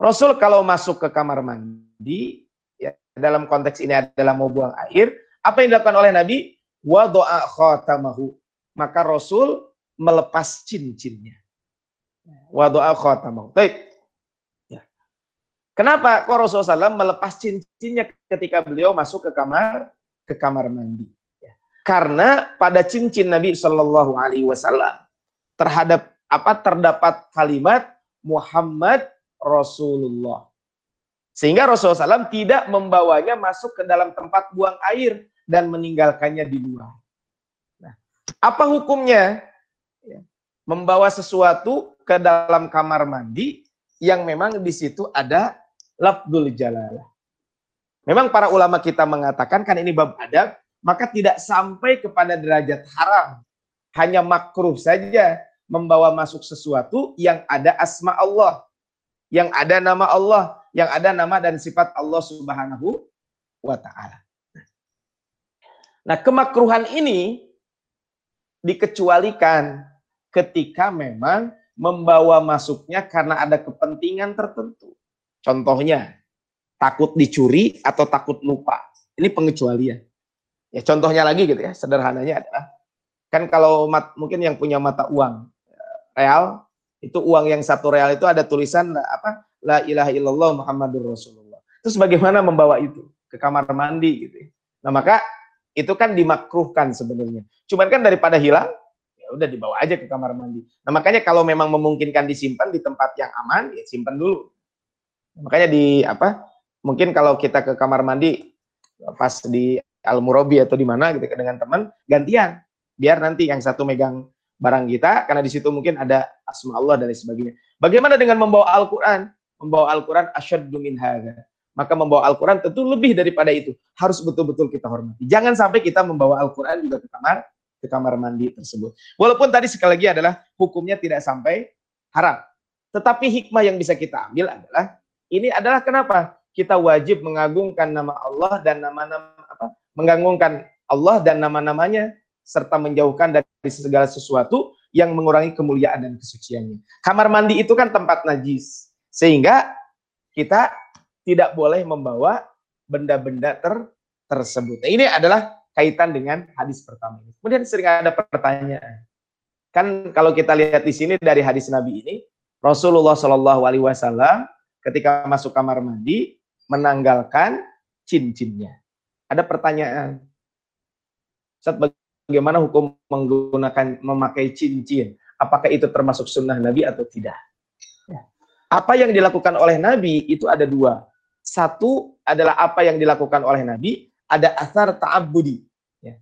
Rasul kalau masuk ke kamar mandi, ya, dalam konteks ini adalah mau buang air, apa yang dilakukan oleh Nabi? Wa doa khotamahu. Maka Rasul melepas cincinnya. Wa doa khotamahu. Baik. Ya. Kenapa kok Rasulullah SAW melepas cincinnya ketika beliau masuk ke kamar ke kamar mandi? Ya. Karena pada cincin Nabi Shallallahu Alaihi Wasallam terhadap apa terdapat kalimat Muhammad Rasulullah. Sehingga Rasulullah SAW tidak membawanya masuk ke dalam tempat buang air dan meninggalkannya di luar. Nah, apa hukumnya? Membawa sesuatu ke dalam kamar mandi yang memang di situ ada lafdul jalalah. Memang para ulama kita mengatakan kan ini bab adab, maka tidak sampai kepada derajat haram. Hanya makruh saja membawa masuk sesuatu yang ada asma Allah yang ada nama Allah, yang ada nama dan sifat Allah Subhanahu wa taala. Nah, kemakruhan ini dikecualikan ketika memang membawa masuknya karena ada kepentingan tertentu. Contohnya, takut dicuri atau takut lupa. Ini pengecualian. Ya contohnya lagi gitu ya, sederhananya adalah kan kalau mat, mungkin yang punya mata uang eh, real itu uang yang satu real itu ada tulisan apa la ilaha illallah muhammadur rasulullah terus bagaimana membawa itu ke kamar mandi gitu ya. nah maka itu kan dimakruhkan sebenarnya cuman kan daripada hilang ya udah dibawa aja ke kamar mandi nah makanya kalau memang memungkinkan disimpan di tempat yang aman ya simpan dulu makanya di apa mungkin kalau kita ke kamar mandi pas di Al Murabi atau di mana gitu dengan teman gantian biar nanti yang satu megang barang kita karena di situ mungkin ada asma Allah dan sebagainya. Bagaimana dengan membawa Al-Qur'an? Membawa Al-Qur'an asyaddu min hadza. Maka membawa Al-Qur'an tentu lebih daripada itu. Harus betul-betul kita hormati. Jangan sampai kita membawa Al-Qur'an juga ke kamar ke kamar mandi tersebut. Walaupun tadi sekali lagi adalah hukumnya tidak sampai haram. Tetapi hikmah yang bisa kita ambil adalah ini adalah kenapa kita wajib mengagungkan nama Allah dan nama-nama apa? Mengagungkan Allah dan nama-namanya serta menjauhkan dari segala sesuatu yang mengurangi kemuliaan dan kesuciannya. Kamar mandi itu kan tempat najis. Sehingga kita tidak boleh membawa benda-benda ter tersebut. Nah, ini adalah kaitan dengan hadis pertama ini. Kemudian sering ada pertanyaan. Kan kalau kita lihat di sini dari hadis Nabi ini, Rasulullah Shallallahu Alaihi Wasallam ketika masuk kamar mandi menanggalkan cincinnya. Ada pertanyaan. Ustaz, bagaimana hukum menggunakan memakai cincin? Apakah itu termasuk sunnah Nabi atau tidak? Ya. Apa yang dilakukan oleh Nabi itu ada dua. Satu adalah apa yang dilakukan oleh Nabi, ada asar ta'abudi. Ya.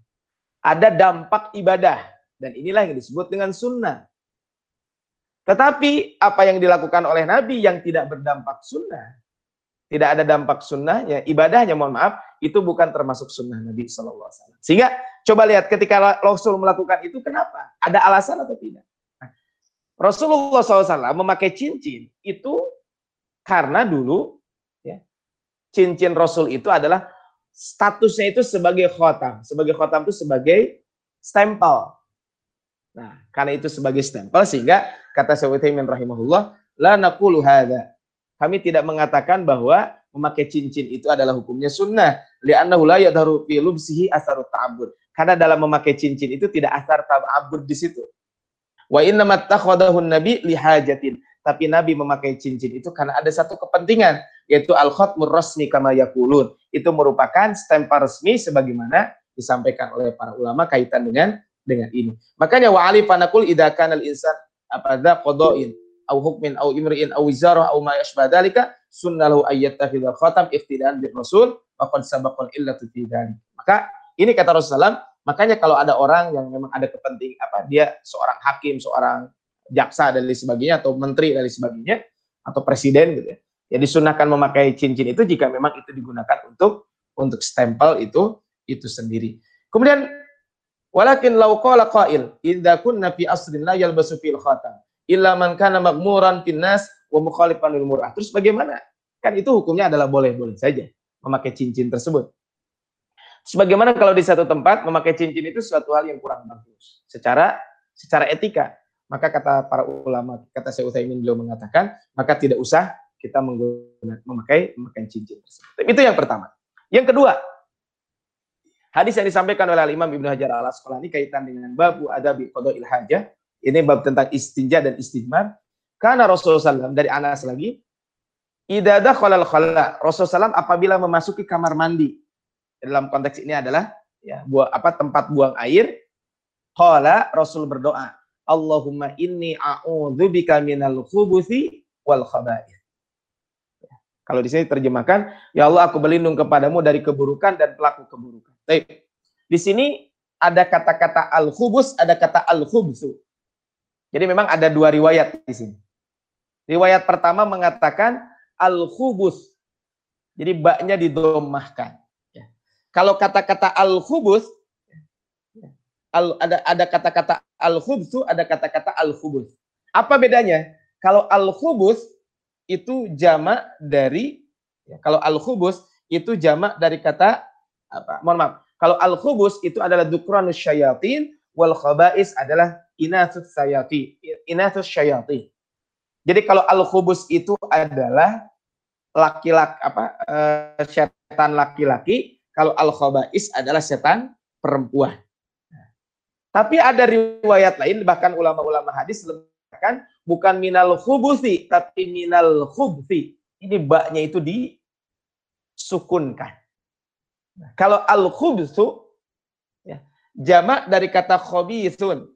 Ada dampak ibadah. Dan inilah yang disebut dengan sunnah. Tetapi apa yang dilakukan oleh Nabi yang tidak berdampak sunnah, tidak ada dampak sunnahnya, ibadahnya mohon maaf, itu bukan termasuk sunnah Nabi Wasallam. Sehingga coba lihat ketika Rasul melakukan itu kenapa? Ada alasan atau tidak? Nah, Rasulullah SAW memakai cincin itu karena dulu ya, cincin Rasul itu adalah statusnya itu sebagai khotam. Sebagai khotam itu sebagai stempel. Nah, karena itu sebagai stempel sehingga kata Syaikhul rahimahullah, la naqulu hadza kami tidak mengatakan bahwa memakai cincin itu adalah hukumnya sunnah. Li'annahu la yadharu fi lubsihi asarut ta'abud. Karena dalam memakai cincin itu tidak asar ta'abud di situ. Wa inna mattakhadahun nabi lihajatin. Tapi Nabi memakai cincin itu karena ada satu kepentingan. Yaitu al-khatmur rasmi kama yakulun. Itu merupakan stempel resmi sebagaimana disampaikan oleh para ulama kaitan dengan dengan ini. Makanya wa ali fanakul idza kana al-insan apa dza qada'in au hukmin au imri'in au wizarah au ma yashbah dalika sunnalahu ayyatafidha khatam iftidaan bir rasul faqad sabaqal illatu fi Maka ini kata Rasulullah, makanya kalau ada orang yang memang ada kepentingan apa dia seorang hakim, seorang jaksa dan lain sebagainya atau menteri dan lain sebagainya atau presiden gitu ya. Ya disunahkan memakai cincin itu jika memang itu digunakan untuk untuk stempel itu itu sendiri. Kemudian walakin law qala qail idza kunna fi asrin la yalbasu fil khatam illa man kana magmuran fin nas wa mukhalifan lil mur'ah. Terus bagaimana? Kan itu hukumnya adalah boleh-boleh saja memakai cincin tersebut. Sebagaimana kalau di satu tempat memakai cincin itu suatu hal yang kurang bagus secara secara etika. Maka kata para ulama, kata saya Utsaimin beliau mengatakan, maka tidak usah kita menggunakan memakai memakai cincin tersebut. Itu yang pertama. Yang kedua, hadis yang disampaikan oleh Imam Ibnu Hajar Al Asqalani kaitan dengan babu adabi qadail hajah. Ini bab tentang istinja dan istijmar. Karena Rasulullah SAW dari Anas lagi, idadah khalal khala. Rasulullah SAW apabila memasuki kamar mandi. Dalam konteks ini adalah ya buah apa tempat buang air. Khala Rasul berdoa, Allahumma inni a'udzubika minal khubuthi wal khaba'ith. Kalau di sini terjemahkan, ya Allah aku berlindung kepadamu dari keburukan dan pelaku keburukan. Baik. Di sini ada kata-kata al-khubus, ada kata al-khubsu. Jadi memang ada dua riwayat di sini. Riwayat pertama mengatakan al-khubus. Jadi baknya didomahkan. Ya. Kalau kata-kata al-khubus, al, ada ada kata-kata al-khubsu, ada kata-kata al-khubus. Apa bedanya? Kalau al-khubus itu jamak dari ya, kalau al-khubus itu jamak dari kata apa? Mohon maaf. Kalau al-khubus itu adalah dukranus syayatin wal khabais adalah inasus sayati, inasus syayati. Jadi kalau al-khubus itu adalah laki-laki apa? Uh, setan laki-laki, kalau al-khabais adalah setan perempuan. Tapi ada riwayat lain bahkan ulama-ulama hadis mengatakan bukan minal khubusi tapi minal khubsi. Ini baknya itu disukunkan. Nah, kalau al khubsu ya, jamak dari kata khabithun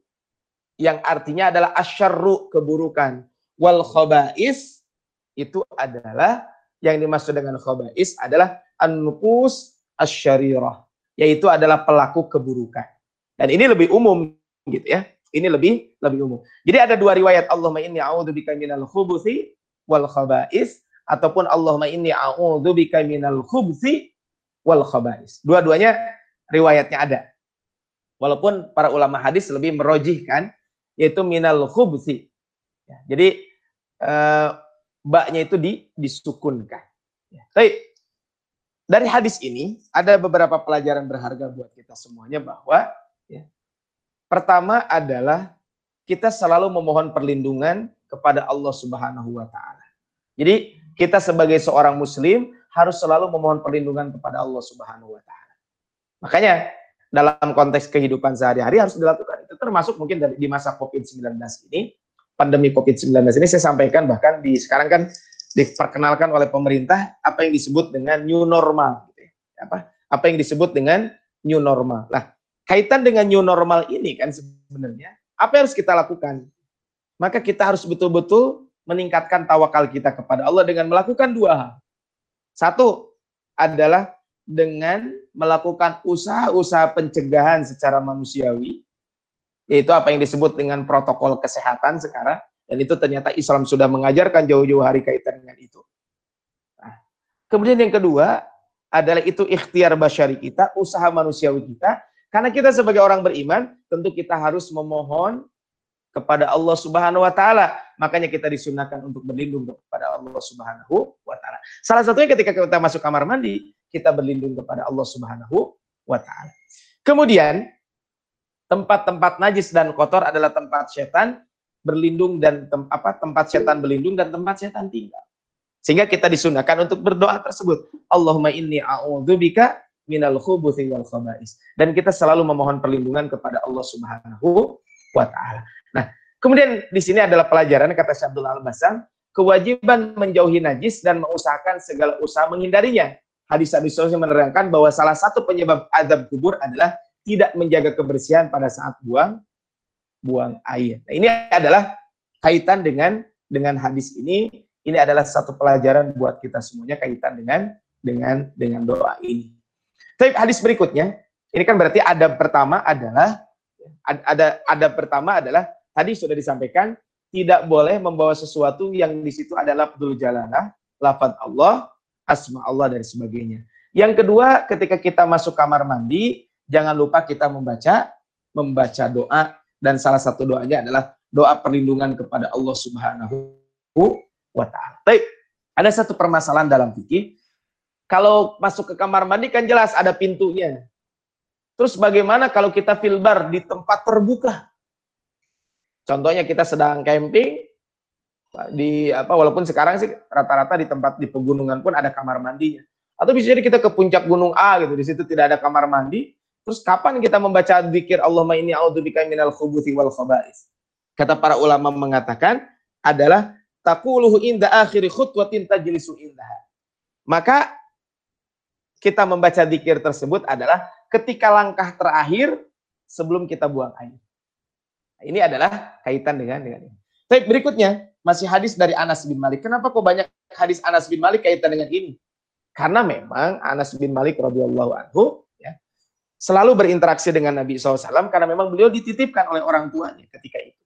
yang artinya adalah asyarru keburukan. Wal khabais itu adalah yang dimaksud dengan khabais adalah an-nufus asyarirah yaitu adalah pelaku keburukan. Dan ini lebih umum gitu ya. Ini lebih lebih umum. Jadi ada dua riwayat Allahumma inni a'udzubika minal khubuthi wal khaba'is ataupun Allahumma inni a'udzubika minal khubthi wal khaba'is. Dua-duanya riwayatnya ada. Walaupun para ulama hadis lebih merojihkan yaitu minal khubthi. Ya, jadi eh, baknya itu di, disukunkan. Ya. Tapi dari hadis ini ada beberapa pelajaran berharga buat kita semuanya bahwa Pertama adalah kita selalu memohon perlindungan kepada Allah Subhanahu wa taala. Jadi, kita sebagai seorang muslim harus selalu memohon perlindungan kepada Allah Subhanahu wa taala. Makanya dalam konteks kehidupan sehari-hari harus dilakukan itu termasuk mungkin dari di masa Covid-19 ini, pandemi Covid-19 ini saya sampaikan bahkan di sekarang kan diperkenalkan oleh pemerintah apa yang disebut dengan new normal gitu ya. Apa apa yang disebut dengan new normal. Nah, kaitan dengan new normal ini kan sebenarnya apa yang harus kita lakukan? Maka kita harus betul-betul meningkatkan tawakal kita kepada Allah dengan melakukan dua hal. Satu adalah dengan melakukan usaha-usaha pencegahan secara manusiawi, yaitu apa yang disebut dengan protokol kesehatan sekarang, dan itu ternyata Islam sudah mengajarkan jauh-jauh hari kaitan dengan itu. Nah, kemudian yang kedua adalah itu ikhtiar basyari kita, usaha manusiawi kita, karena kita sebagai orang beriman, tentu kita harus memohon kepada Allah Subhanahu wa taala. Makanya kita disunahkan untuk berlindung kepada Allah Subhanahu wa taala. Salah satunya ketika kita masuk kamar mandi, kita berlindung kepada Allah Subhanahu wa taala. Kemudian tempat-tempat najis dan kotor adalah tempat setan berlindung dan tem, apa tempat setan berlindung dan tempat setan tinggal. Sehingga kita disunahkan untuk berdoa tersebut. Allahumma inni a'udzubika minal khubuthi wal khaba'is. Dan kita selalu memohon perlindungan kepada Allah Subhanahu wa taala. Nah, kemudian di sini adalah pelajaran kata Syabdul Al-Basam, kewajiban menjauhi najis dan mengusahakan segala usaha menghindarinya. Hadis-hadis yang menerangkan bahwa salah satu penyebab azab kubur adalah tidak menjaga kebersihan pada saat buang buang air. Nah, ini adalah kaitan dengan dengan hadis ini. Ini adalah satu pelajaran buat kita semuanya kaitan dengan dengan dengan doa ini. Tapi hadis berikutnya, ini kan berarti ada pertama adalah ada ada pertama adalah tadi sudah disampaikan tidak boleh membawa sesuatu yang di situ adalah Abdul Jalalah, lafaz Allah, asma Allah dan sebagainya. Yang kedua, ketika kita masuk kamar mandi, jangan lupa kita membaca membaca doa dan salah satu doanya adalah doa perlindungan kepada Allah Subhanahu wa taala. Ada satu permasalahan dalam fikih. Kalau masuk ke kamar mandi kan jelas ada pintunya. Terus bagaimana kalau kita filbar di tempat terbuka? Contohnya kita sedang camping di apa walaupun sekarang sih rata-rata di tempat di pegunungan pun ada kamar mandinya. Atau bisa jadi kita ke puncak gunung A gitu, di situ tidak ada kamar mandi. Terus kapan kita membaca zikir Allahumma inni a'udzubika minal khubuthi wal khaba'is? Kata para ulama mengatakan adalah taquluhu inda akhiri khutwatin tajlisu indaha. Maka kita membaca zikir tersebut adalah ketika langkah terakhir sebelum kita buang air. Nah, ini adalah kaitan dengan dengan ini. Tapi berikutnya masih hadis dari Anas bin Malik. Kenapa kok banyak hadis Anas bin Malik kaitan dengan ini? Karena memang Anas bin Malik radhiyallahu anhu ya, selalu berinteraksi dengan Nabi SAW karena memang beliau dititipkan oleh orang tuanya ketika itu.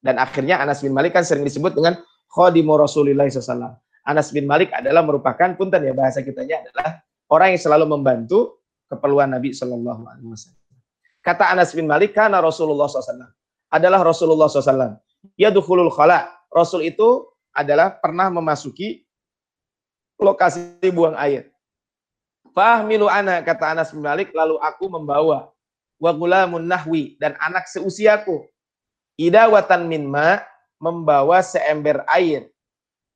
Dan akhirnya Anas bin Malik kan sering disebut dengan khadimu Rasulullah SAW. Anas bin Malik adalah merupakan punten ya bahasa kitanya adalah orang yang selalu membantu keperluan Nabi Shallallahu Alaihi Wasallam. Kata Anas bin Malik, karena Rasulullah SAW adalah Rasulullah SAW. Ya dukhulul khala. Rasul itu adalah pernah memasuki lokasi buang air. Fahmilu ana kata Anas bin Malik lalu aku membawa wa gulamun nahwi dan anak seusiaku idawatan min ma membawa seember air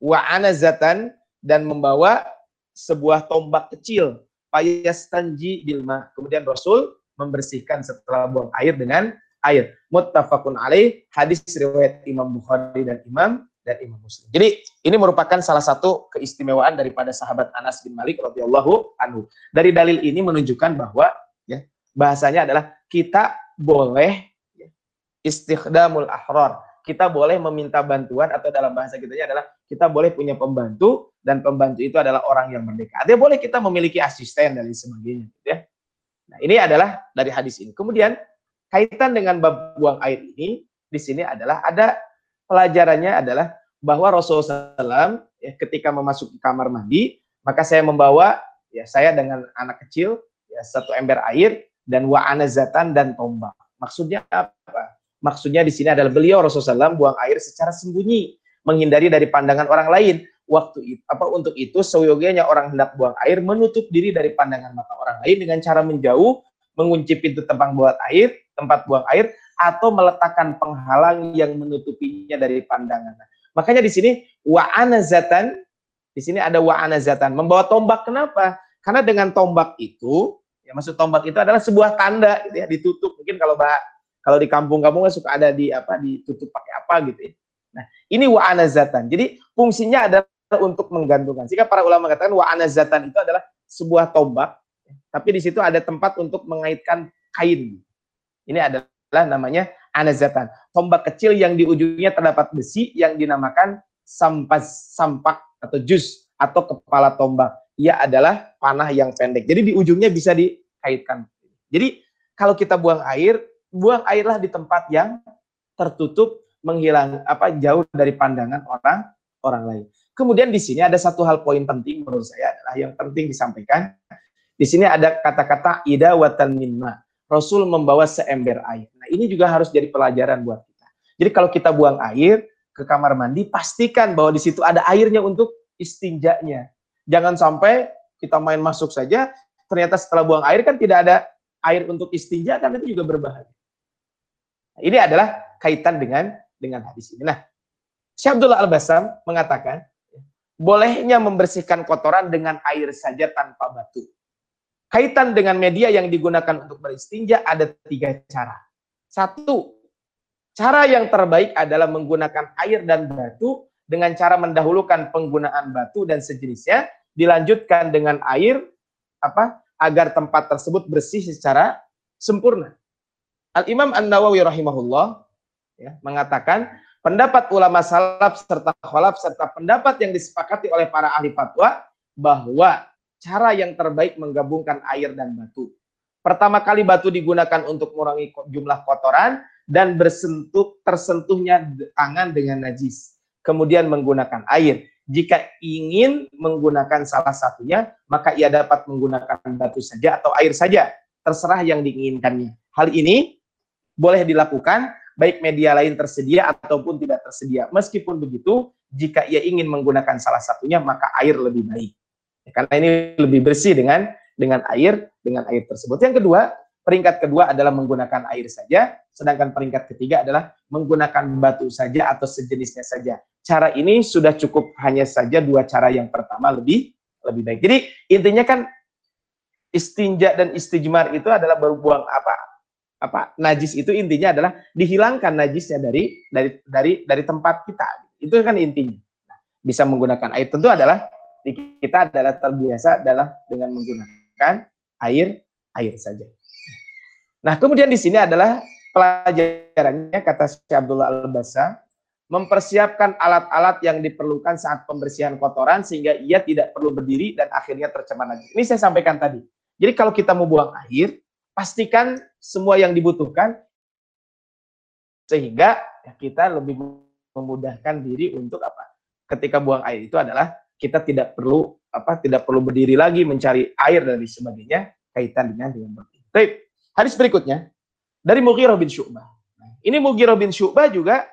wa anazatan dan membawa sebuah tombak kecil payastanji bilma kemudian Rasul membersihkan setelah buang air dengan air muttafaqun alaih hadis riwayat Imam Bukhari dan Imam dan Imam Muslim. Jadi ini merupakan salah satu keistimewaan daripada sahabat Anas bin Malik radhiyallahu anhu. Dari dalil ini menunjukkan bahwa ya bahasanya adalah kita boleh istikhdamul ahrar. Kita boleh meminta bantuan atau dalam bahasa kita adalah kita boleh punya pembantu dan pembantu itu adalah orang yang merdeka. Ada boleh kita memiliki asisten dan sebagainya, gitu ya. Nah, ini adalah dari hadis ini. Kemudian kaitan dengan bab buang air ini di sini adalah ada pelajarannya adalah bahwa Rasulullah SAW ya, ketika memasuki kamar mandi, maka saya membawa ya saya dengan anak kecil ya satu ember air dan wa anazatan dan tombak. Maksudnya apa? Maksudnya di sini adalah beliau Rasulullah SAW buang air secara sembunyi, menghindari dari pandangan orang lain. Waktu itu, apa untuk itu seyogianya orang hendak buang air menutup diri dari pandangan mata orang lain dengan cara menjauh, mengunci pintu tempat buat air, tempat buang air, atau meletakkan penghalang yang menutupinya dari pandangan. Makanya di sini wa anazatan, di sini ada wa anazatan, membawa tombak. Kenapa? Karena dengan tombak itu, ya maksud tombak itu adalah sebuah tanda gitu ya, ditutup. Mungkin kalau bah kalau di kampung-kampung kan suka ada di apa ditutup pakai apa gitu ya. Nah, ini wa anazatan. Jadi fungsinya adalah untuk menggantungkan. Jika para ulama mengatakan wa anazatan itu adalah sebuah tombak, tapi di situ ada tempat untuk mengaitkan kain. Ini adalah namanya anazatan. Tombak kecil yang di ujungnya terdapat besi yang dinamakan sampas sampak atau jus atau kepala tombak. Ia adalah panah yang pendek. Jadi di ujungnya bisa dikaitkan. Jadi kalau kita buang air, buang airlah di tempat yang tertutup, menghilang apa jauh dari pandangan orang orang lain. Kemudian di sini ada satu hal poin penting menurut saya adalah yang penting disampaikan. Di sini ada kata-kata ida watan minma. Rasul membawa seember air. Nah, ini juga harus jadi pelajaran buat kita. Jadi kalau kita buang air ke kamar mandi, pastikan bahwa di situ ada airnya untuk istinjanya. Jangan sampai kita main masuk saja, ternyata setelah buang air kan tidak ada air untuk istinja, kan itu juga berbahaya. Ini adalah kaitan dengan dengan hadis ini. Nah, Syekh Abdullah Al-Basam mengatakan, bolehnya membersihkan kotoran dengan air saja tanpa batu. Kaitan dengan media yang digunakan untuk beristinja ada tiga cara. Satu, cara yang terbaik adalah menggunakan air dan batu dengan cara mendahulukan penggunaan batu dan sejenisnya, dilanjutkan dengan air apa agar tempat tersebut bersih secara sempurna. Al Imam An Nawawi rahimahullah ya, mengatakan pendapat ulama salaf serta khalaf serta pendapat yang disepakati oleh para ahli fatwa bahwa cara yang terbaik menggabungkan air dan batu. Pertama kali batu digunakan untuk mengurangi jumlah kotoran dan bersentuh tersentuhnya tangan dengan najis. Kemudian menggunakan air. Jika ingin menggunakan salah satunya, maka ia dapat menggunakan batu saja atau air saja, terserah yang diinginkannya. Hal ini boleh dilakukan baik media lain tersedia ataupun tidak tersedia. Meskipun begitu, jika ia ingin menggunakan salah satunya, maka air lebih baik. Karena ini lebih bersih dengan dengan air dengan air tersebut. Yang kedua, peringkat kedua adalah menggunakan air saja, sedangkan peringkat ketiga adalah menggunakan batu saja atau sejenisnya saja. Cara ini sudah cukup hanya saja dua cara yang pertama lebih lebih baik. Jadi intinya kan istinja dan istijmar itu adalah berbuang apa apa najis itu intinya adalah dihilangkan najisnya dari dari dari dari tempat kita. Itu kan intinya. Nah, bisa menggunakan air tentu adalah kita adalah terbiasa adalah dengan menggunakan air air saja. Nah, kemudian di sini adalah pelajarannya kata Syekh Abdullah Al-Basa mempersiapkan alat-alat yang diperlukan saat pembersihan kotoran sehingga ia tidak perlu berdiri dan akhirnya tercemar lagi. Ini saya sampaikan tadi. Jadi kalau kita mau buang air, pastikan semua yang dibutuhkan sehingga kita lebih memudahkan diri untuk apa? Ketika buang air itu adalah kita tidak perlu apa tidak perlu berdiri lagi mencari air dan sebagainya kaitan dengan dengan Baik. Hadis berikutnya dari Mughirah bin Syu'bah. Ini Mughirah bin Syu'bah juga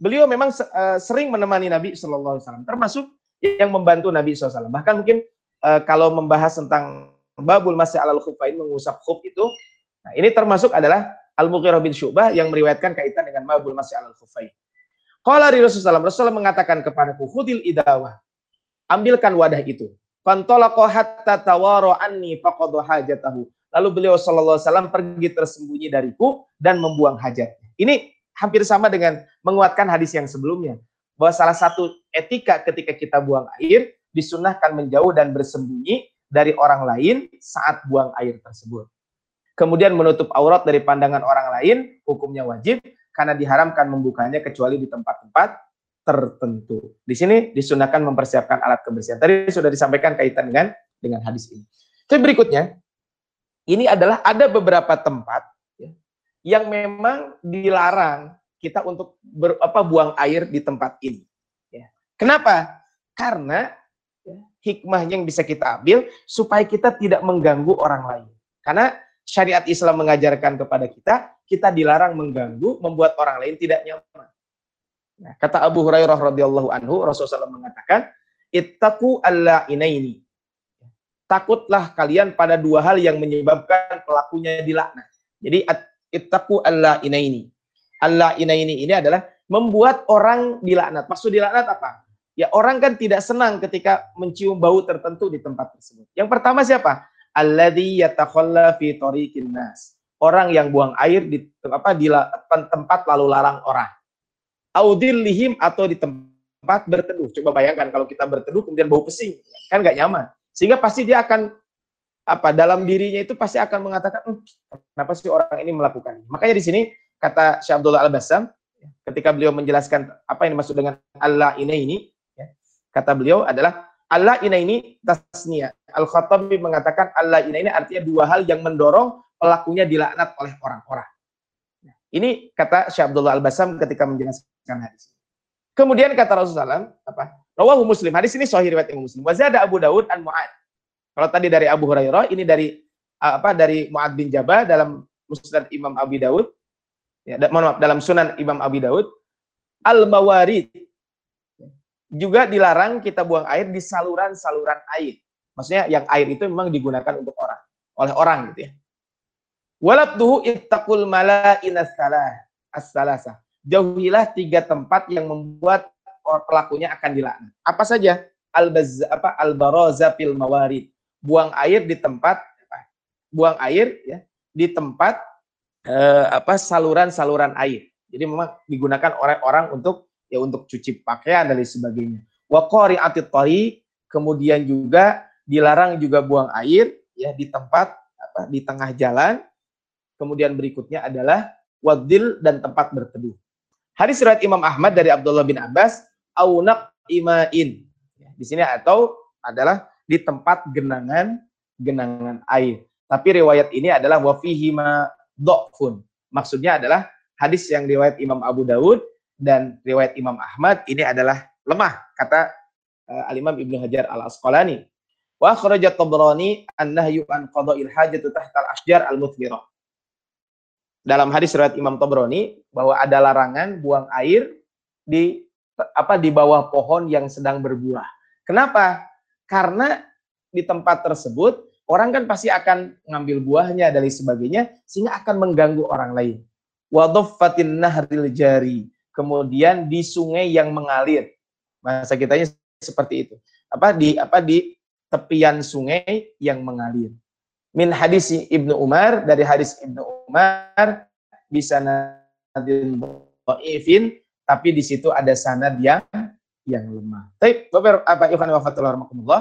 beliau memang uh, sering menemani Nabi Shallallahu Alaihi Wasallam, termasuk yang membantu Nabi SAW. Bahkan mungkin uh, kalau membahas tentang babul masih alal khufain mengusap khuf itu, nah ini termasuk adalah Al Mughirah bin Syu'bah yang meriwayatkan kaitan dengan babul masih alal khufain. Qala Rasulullah Rasulullah mengatakan kepadaku khudil idawah ambilkan wadah itu. Fantolaqo hatta tawaro anni faqadu hajatahu. Lalu beliau sallallahu alaihi wasallam pergi tersembunyi dariku dan membuang hajat. Ini hampir sama dengan menguatkan hadis yang sebelumnya. Bahwa salah satu etika ketika kita buang air disunahkan menjauh dan bersembunyi dari orang lain saat buang air tersebut. Kemudian menutup aurat dari pandangan orang lain, hukumnya wajib karena diharamkan membukanya kecuali di tempat-tempat tertentu. Di sini disunahkan mempersiapkan alat kebersihan. Tadi sudah disampaikan kaitan dengan dengan hadis ini. Tapi berikutnya, ini adalah ada beberapa tempat ya, yang memang dilarang kita untuk ber, apa, buang air di tempat ini. Ya. Kenapa? Karena hikmahnya yang bisa kita ambil supaya kita tidak mengganggu orang lain. Karena syariat Islam mengajarkan kepada kita, kita dilarang mengganggu, membuat orang lain tidak nyaman. Nah, kata Abu Hurairah radhiyallahu anhu, Rasulullah SAW mengatakan, "Ittaqu alla inaini." Takutlah kalian pada dua hal yang menyebabkan pelakunya dilaknat. Jadi ittaqu alla inaini. Alla inaini ini adalah membuat orang dilaknat. Maksud dilaknat apa? Ya orang kan tidak senang ketika mencium bau tertentu di tempat tersebut. Yang pertama siapa? Alladzi yatakhalla fi tariqin nas. Orang yang buang air di apa di tempat lalu larang orang audillihim atau di tempat berteduh. Coba bayangkan kalau kita berteduh kemudian bau pesing, kan nggak nyaman. Sehingga pasti dia akan apa dalam dirinya itu pasti akan mengatakan, hm, kenapa sih orang ini melakukan? Makanya di sini kata Syekh Abdullah Al Basam ketika beliau menjelaskan apa yang dimaksud dengan Allah ini ini, kata beliau adalah Allah ini ini tasnia. Al Khattabi mengatakan Allah ini ini artinya dua hal yang mendorong pelakunya dilaknat oleh orang-orang. Ini kata Syekh Abdullah Al Basam ketika menjelaskan hadis. Kemudian kata Rasulullah apa? Rawahu Muslim. Hadis ini sahih riwayat Imam Muslim. Wa zada Abu Daud an Mu'ad. Kalau tadi dari Abu Hurairah, ini dari apa? Dari Mu'ad bin Jabal dalam Musnad Imam Abi Daud. Ya, maaf, dalam Sunan Imam Abi Daud. Al-mawarid. Juga dilarang kita buang air di saluran-saluran air. Maksudnya yang air itu memang digunakan untuk orang, oleh orang gitu ya. Walabduhu ittaqul as-salasa jauhilah tiga tempat yang membuat pelakunya akan dilaknat. Apa saja? Al apa al baraza fil mawarid. Buang air di tempat buang air ya di tempat eh, apa saluran-saluran air. Jadi memang digunakan oleh orang untuk ya untuk cuci pakaian dan lain sebagainya. Wa qari'atit kemudian juga dilarang juga buang air ya di tempat apa di tengah jalan. Kemudian berikutnya adalah wadil dan tempat berteduh. Hadis riwayat Imam Ahmad dari Abdullah bin Abbas, aunak imain. Ya, di sini atau adalah di tempat genangan genangan air. Tapi riwayat ini adalah wafihima dokfun. Maksudnya adalah hadis yang riwayat Imam Abu Dawud dan riwayat Imam Ahmad ini adalah lemah kata uh, Al-Imam Ibnu Hajar Al-Asqalani. Wa kharajat Tabrani an-nahyu an qada'il hajat tahta al-ashjar al-muthmirah. Dalam hadis riwayat Imam Tabrani bahwa ada larangan buang air di apa di bawah pohon yang sedang berbuah. Kenapa? Karena di tempat tersebut orang kan pasti akan ngambil buahnya dan sebagainya sehingga akan mengganggu orang lain. Wadhaffatin nahril jari kemudian di sungai yang mengalir. Bahasa kitanya seperti itu. Apa di apa di tepian sungai yang mengalir. Min hadis Ibnu Umar dari hadis Ibnu Umar bisa nadin dhaifin tapi di situ ada sanad yang yang lemah. Tapi Bapak apa Ikhwan wa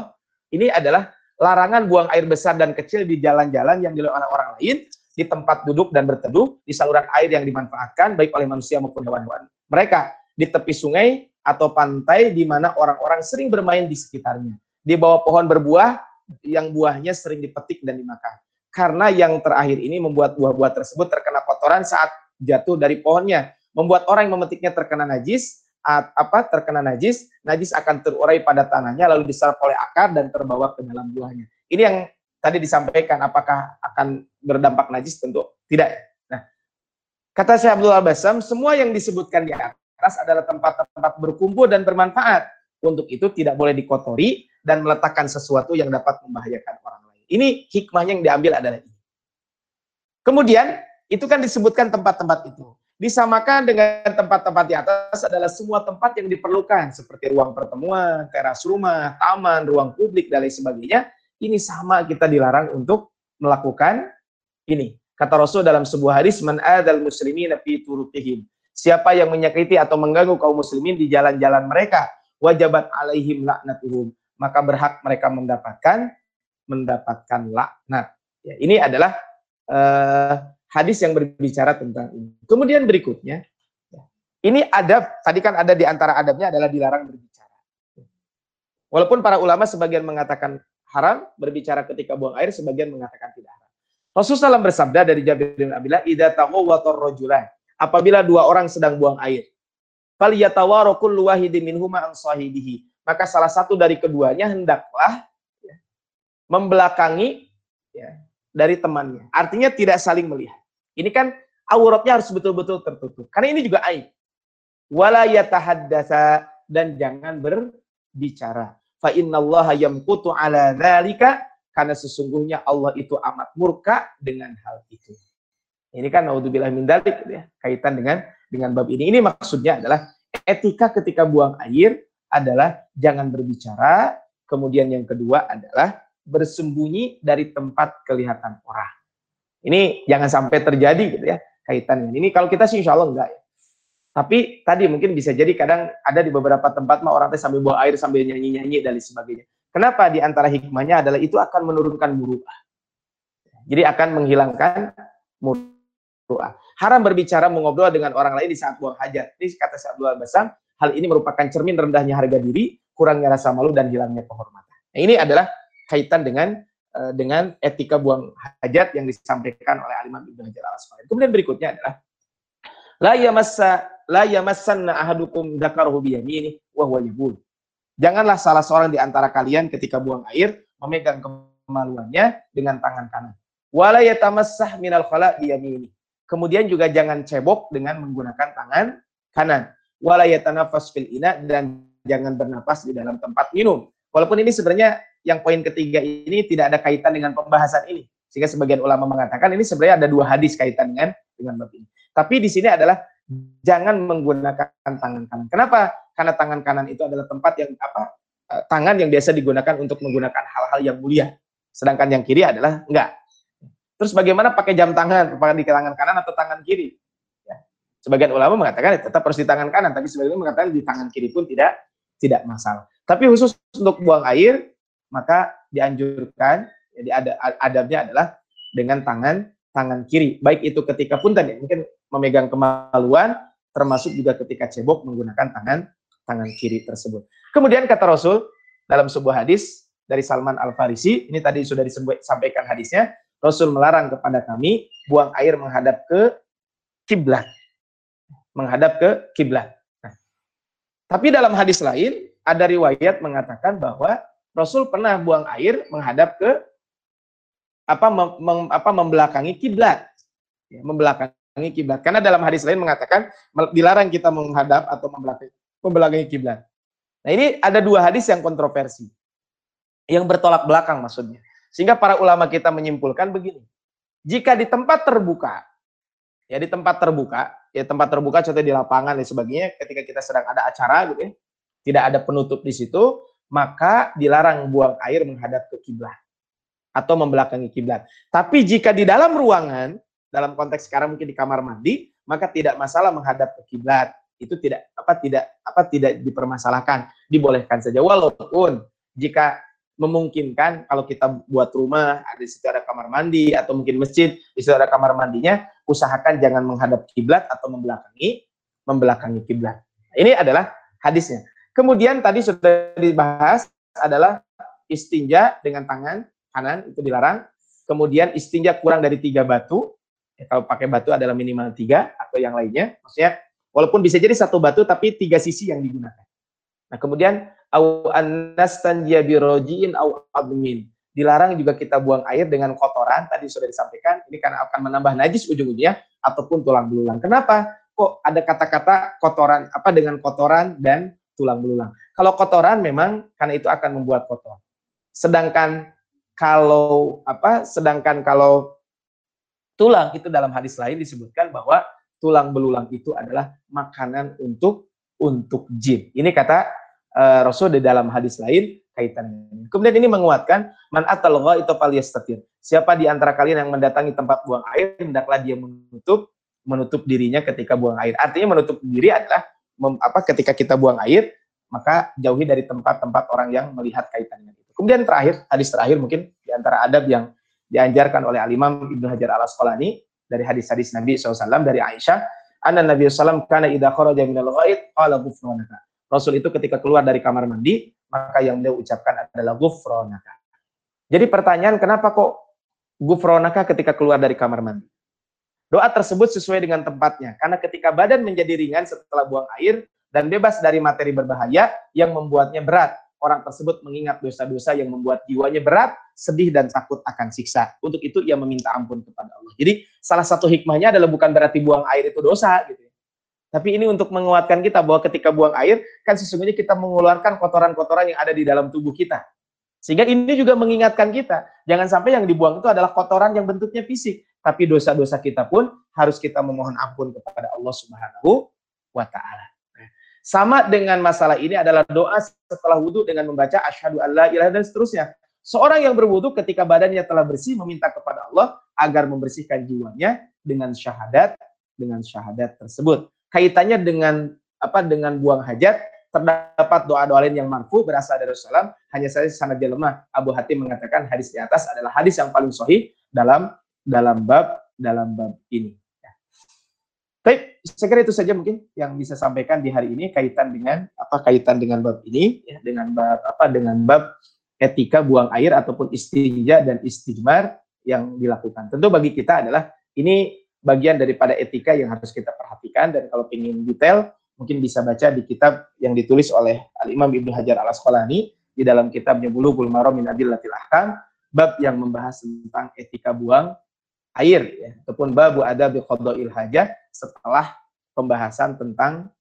ini adalah larangan buang air besar dan kecil di jalan-jalan yang dilakukan orang lain di tempat duduk dan berteduh, di saluran air yang dimanfaatkan baik oleh manusia maupun hewan-hewan mereka di tepi sungai atau pantai di mana orang-orang sering bermain di sekitarnya. Di bawah pohon berbuah yang buahnya sering dipetik dan dimakan. Karena yang terakhir ini membuat buah-buah tersebut terkena kotoran saat jatuh dari pohonnya, membuat orang yang memetiknya terkena najis, apa terkena najis, najis akan terurai pada tanahnya lalu diserap oleh akar dan terbawa ke dalam buahnya. Ini yang tadi disampaikan apakah akan berdampak najis tentu tidak Kata Syekh Abdul Basam, semua yang disebutkan di atas adalah tempat-tempat berkumpul dan bermanfaat. Untuk itu tidak boleh dikotori dan meletakkan sesuatu yang dapat membahayakan orang lain. Ini hikmahnya yang diambil adalah ini. Kemudian, itu kan disebutkan tempat-tempat itu. Disamakan dengan tempat-tempat di atas adalah semua tempat yang diperlukan, seperti ruang pertemuan, teras rumah, taman, ruang publik, dan lain sebagainya. Ini sama kita dilarang untuk melakukan ini. Kata Rasul dalam sebuah hadis, "Man adal muslimin fi turutihim." Siapa yang menyakiti atau mengganggu kaum muslimin di jalan-jalan mereka, wajabat alaihim laknatuhum. Maka berhak mereka mendapatkan mendapatkan laknat. Ya, ini adalah uh, hadis yang berbicara tentang ini. Kemudian berikutnya, ya, ini adab, tadi kan ada di antara adabnya adalah dilarang berbicara. Walaupun para ulama sebagian mengatakan haram berbicara ketika buang air, sebagian mengatakan tidak haram. Rasulullah SAW bersabda dari Jabir bin Abdullah, "Idza taqawwatar rajulan." Apabila dua orang sedang buang air, fal yatawaru kullu wahidin minhuma an sahibihi. Maka salah satu dari keduanya hendaklah ya, membelakangi ya, dari temannya. Artinya tidak saling melihat. Ini kan auratnya harus betul-betul tertutup. Karena ini juga aib. Wala yatahaddatsa dan jangan berbicara. Fa innallaha yamqutu ala dzalika karena sesungguhnya Allah itu amat murka dengan hal itu. Ini kan naudzubillah min dalik gitu ya, kaitan dengan dengan bab ini. Ini maksudnya adalah etika ketika buang air adalah jangan berbicara, kemudian yang kedua adalah bersembunyi dari tempat kelihatan orang. Ini jangan sampai terjadi gitu ya, kaitan dengan ini. Kalau kita sih insya Allah enggak ya. Tapi tadi mungkin bisa jadi kadang ada di beberapa tempat mah orang teh sambil buang air sambil nyanyi-nyanyi dan sebagainya. Kenapa di antara hikmahnya adalah itu akan menurunkan muruah. Jadi akan menghilangkan muruah. Haram berbicara mengobrol dengan orang lain di saat buang hajat. Ini kata Syabdul Basam, hal ini merupakan cermin rendahnya harga diri, kurangnya rasa malu dan hilangnya kehormatan. Nah, ini adalah kaitan dengan uh, dengan etika buang hajat yang disampaikan oleh Alimam Ibnu Hajar Al. Kemudian berikutnya adalah la yamassa la yamassanna ahadukum dzakarahu bi yamini wa huwa yabul. Janganlah salah seorang di antara kalian ketika buang air memegang kemaluannya dengan tangan kanan. Wala yatamassah minal khala biyamini. Kemudian juga jangan cebok dengan menggunakan tangan kanan. Wala yatanafas fil ina dan jangan bernapas di dalam tempat minum. Walaupun ini sebenarnya yang poin ketiga ini tidak ada kaitan dengan pembahasan ini. Sehingga sebagian ulama mengatakan ini sebenarnya ada dua hadis kaitan dengan dengan bab ini. Tapi di sini adalah jangan menggunakan tangan kanan. Kenapa? Karena tangan kanan itu adalah tempat yang apa? Eh, tangan yang biasa digunakan untuk menggunakan hal-hal yang mulia. Sedangkan yang kiri adalah enggak. Terus bagaimana pakai jam tangan? Apakah di tangan kanan atau tangan kiri? Ya. Sebagian ulama mengatakan ya, tetap harus di tangan kanan, tapi sebagian mengatakan di tangan kiri pun tidak tidak masalah. Tapi khusus untuk buang air, maka dianjurkan, jadi ada adabnya adalah dengan tangan tangan kiri. Baik itu ketika pun tadi mungkin memegang kemaluan, termasuk juga ketika cebok menggunakan tangan tangan kiri tersebut. Kemudian kata Rasul dalam sebuah hadis dari Salman Al Farisi, ini tadi sudah disampaikan hadisnya, Rasul melarang kepada kami buang air menghadap ke kiblat menghadap ke kiblat. Nah, tapi dalam hadis lain ada riwayat mengatakan bahwa Rasul pernah buang air menghadap ke apa mem, mem, apa membelakangi kiblat. Ya, membelakangi kiblat. Karena dalam hadis lain mengatakan dilarang kita menghadap atau membelakangi membelakangi kiblat. Nah, ini ada dua hadis yang kontroversi. Yang bertolak belakang maksudnya. Sehingga para ulama kita menyimpulkan begini. Jika di tempat terbuka, ya di tempat terbuka, ya tempat terbuka contohnya di lapangan dan sebagainya ketika kita sedang ada acara gitu ya tidak ada penutup di situ maka dilarang buang air menghadap ke kiblat atau membelakangi kiblat. Tapi jika di dalam ruangan dalam konteks sekarang mungkin di kamar mandi maka tidak masalah menghadap ke kiblat. Itu tidak apa tidak apa tidak dipermasalahkan. Dibolehkan saja. Walaupun jika memungkinkan kalau kita buat rumah ada di situ ada kamar mandi atau mungkin masjid di ada kamar mandinya usahakan jangan menghadap kiblat atau membelakangi membelakangi kiblat. Ini adalah hadisnya. Kemudian tadi sudah dibahas adalah istinja dengan tangan kanan itu dilarang kemudian istinja kurang dari tiga batu ya, kalau pakai batu adalah minimal tiga atau yang lainnya maksudnya walaupun bisa jadi satu batu tapi tiga sisi yang digunakan nah kemudian au au admin. Dilarang juga kita buang air dengan kotoran, tadi sudah disampaikan, ini karena akan menambah najis ujung-ujungnya ataupun tulang belulang. Kenapa? Kok ada kata-kata kotoran apa dengan kotoran dan tulang belulang? Kalau kotoran memang karena itu akan membuat kotor. Sedangkan kalau apa? Sedangkan kalau tulang itu dalam hadis lain disebutkan bahwa tulang belulang itu adalah makanan untuk untuk jin. Ini kata uh, Rasul di dalam hadis lain kaitan ini. Kemudian ini menguatkan man atal itu falyastatir. Siapa di antara kalian yang mendatangi tempat buang air hendaklah dia menutup menutup dirinya ketika buang air. Artinya menutup diri adalah mem, apa ketika kita buang air maka jauhi dari tempat-tempat orang yang melihat kaitannya. Kemudian terakhir, hadis terakhir mungkin di antara adab yang dianjarkan oleh Al-Imam Ibnu Hajar Al-Asqalani dari hadis-hadis Nabi SAW dari Aisyah, anna Nabi SAW kana idza kharaja minal ghaid qala ghufranaka. Rasul itu ketika keluar dari kamar mandi, maka yang beliau ucapkan adalah gufronaka. Jadi pertanyaan kenapa kok gufronaka ketika keluar dari kamar mandi? Doa tersebut sesuai dengan tempatnya, karena ketika badan menjadi ringan setelah buang air dan bebas dari materi berbahaya yang membuatnya berat, orang tersebut mengingat dosa-dosa yang membuat jiwanya berat, sedih dan takut akan siksa. Untuk itu ia meminta ampun kepada Allah. Jadi salah satu hikmahnya adalah bukan berarti buang air itu dosa gitu. Tapi ini untuk menguatkan kita bahwa ketika buang air, kan sesungguhnya kita mengeluarkan kotoran-kotoran yang ada di dalam tubuh kita. Sehingga ini juga mengingatkan kita, jangan sampai yang dibuang itu adalah kotoran yang bentuknya fisik, tapi dosa-dosa kita pun harus kita memohon ampun kepada Allah Subhanahu wa taala. Sama dengan masalah ini adalah doa setelah wudhu dengan membaca asyhadu alla ilaha dan seterusnya. Seorang yang berwudhu ketika badannya telah bersih meminta kepada Allah agar membersihkan jiwanya dengan syahadat dengan syahadat tersebut. Kaitannya dengan apa dengan buang hajat terdapat doa-doa lain yang marfu berasal dari Rasulullah hanya saja sanadnya lemah. Abu Hatim mengatakan hadis di atas adalah hadis yang paling sahih dalam dalam bab dalam bab ini saya kira itu saja mungkin yang bisa sampaikan di hari ini kaitan dengan apa kaitan dengan bab ini ya, dengan bab apa dengan bab etika buang air ataupun istinja dan istijmar yang dilakukan. Tentu bagi kita adalah ini bagian daripada etika yang harus kita perhatikan dan kalau ingin detail mungkin bisa baca di kitab yang ditulis oleh Al-Imam Ibnu Hajar Al-Asqalani di dalam kitabnya Bulughul Maram min Adillatil Ahkam bab yang membahas tentang etika buang air ya ataupun bab ada qadail hajah setelah pembahasan tentang